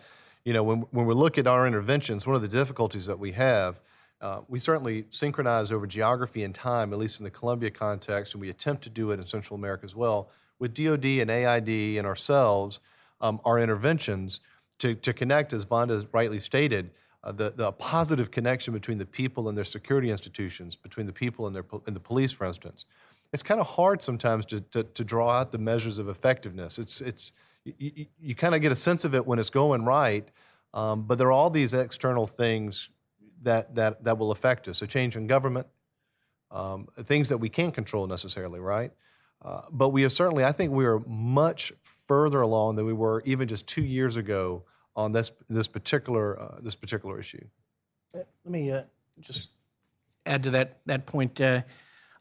you know, when, when we look at our interventions, one of the difficulties that we have, uh, we certainly synchronize over geography and time, at least in the Colombia context, and we attempt to do it in Central America as well with DoD and AID and ourselves, um, our interventions to, to connect, as Vanda rightly stated, uh, the, the positive connection between the people and their security institutions, between the people and, their, and the police, for instance. It's kind of hard sometimes to, to, to draw out the measures of effectiveness. It's, it's, you, you kind of get a sense of it when it's going right, um, but there are all these external things that, that, that will affect us. A change in government, um, things that we can't control necessarily, right? Uh, but we have certainly, I think we are much further along than we were even just two years ago on this, this, particular, uh, this particular issue. Let me uh, just add to that, that point. Uh,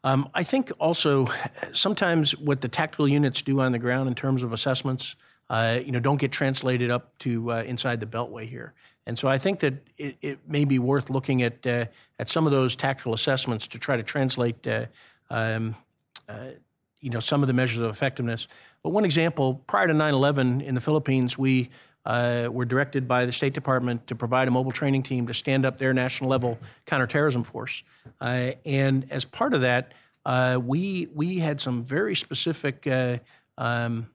um, I think also sometimes what the tactical units do on the ground in terms of assessments, uh, you know, don't get translated up to inside the Beltway here. And so I think that it, it may be worth looking at at some of those tactical assessments to try to translate um, you know some of the measures of effectiveness. But one example, prior to 9/11 in the Philippines, we uh, were directed by the State Department to provide a mobile training team to stand up their national level counterterrorism force. Uh, and as part of that, uh, we we had some very specific uh, um,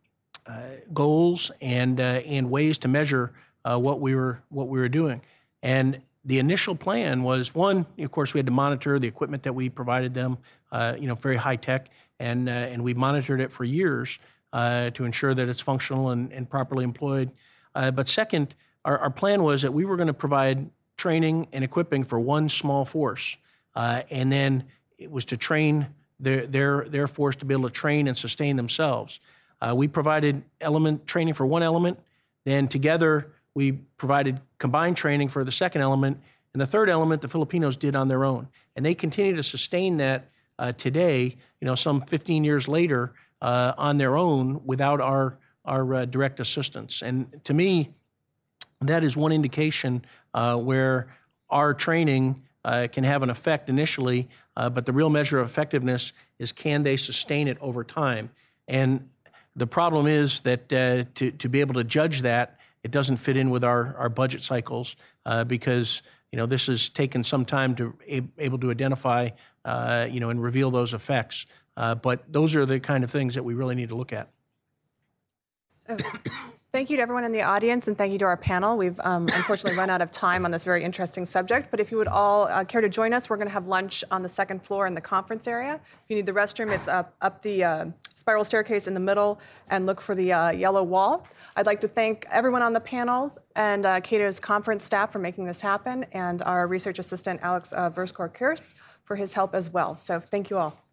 uh, goals and uh, and ways to measure what we were what we were doing. And the initial plan was one, of course, we had to monitor the equipment that we provided them, you know, very high tech and uh, and we monitored it for years uh, to ensure that it's functional and, and properly employed. Uh, but second, our, our, plan was that we were going to provide training and equipping for one small force, uh, and then it was to train their their their force to be able to train and sustain themselves. Uh, we provided element training for one element, then together we provided combined training for the second element, and the third element the Filipinos did on their own, and they continue to sustain that uh, today, you know, some 15 years later, uh, on their own without our our uh, direct assistance. And to me, that is one indication uh, where our training uh, can have an effect initially, uh, but the real measure of effectiveness is can they sustain it over time. And the problem is that to to be able to judge that, it doesn't fit in with our our budget cycles because you know this has taken some time to a- able to identify uh, you know, and reveal those effects. Uh, but those are the kind of things that we really need to look at. Thank you to everyone in the audience, and thank you to our panel. We've um, unfortunately run out of time on this very interesting subject, but if you would all uh, care to join us, we're going to have lunch on the second floor in the conference area. If you need the restroom, it's up, up the uh, spiral staircase in the middle, and look for the uh, yellow wall. I'd like to thank everyone on the panel and uh, Cato's conference staff for making this happen, and our research assistant, Alex uh, Verskor-Kirs for his help as well. So thank you all.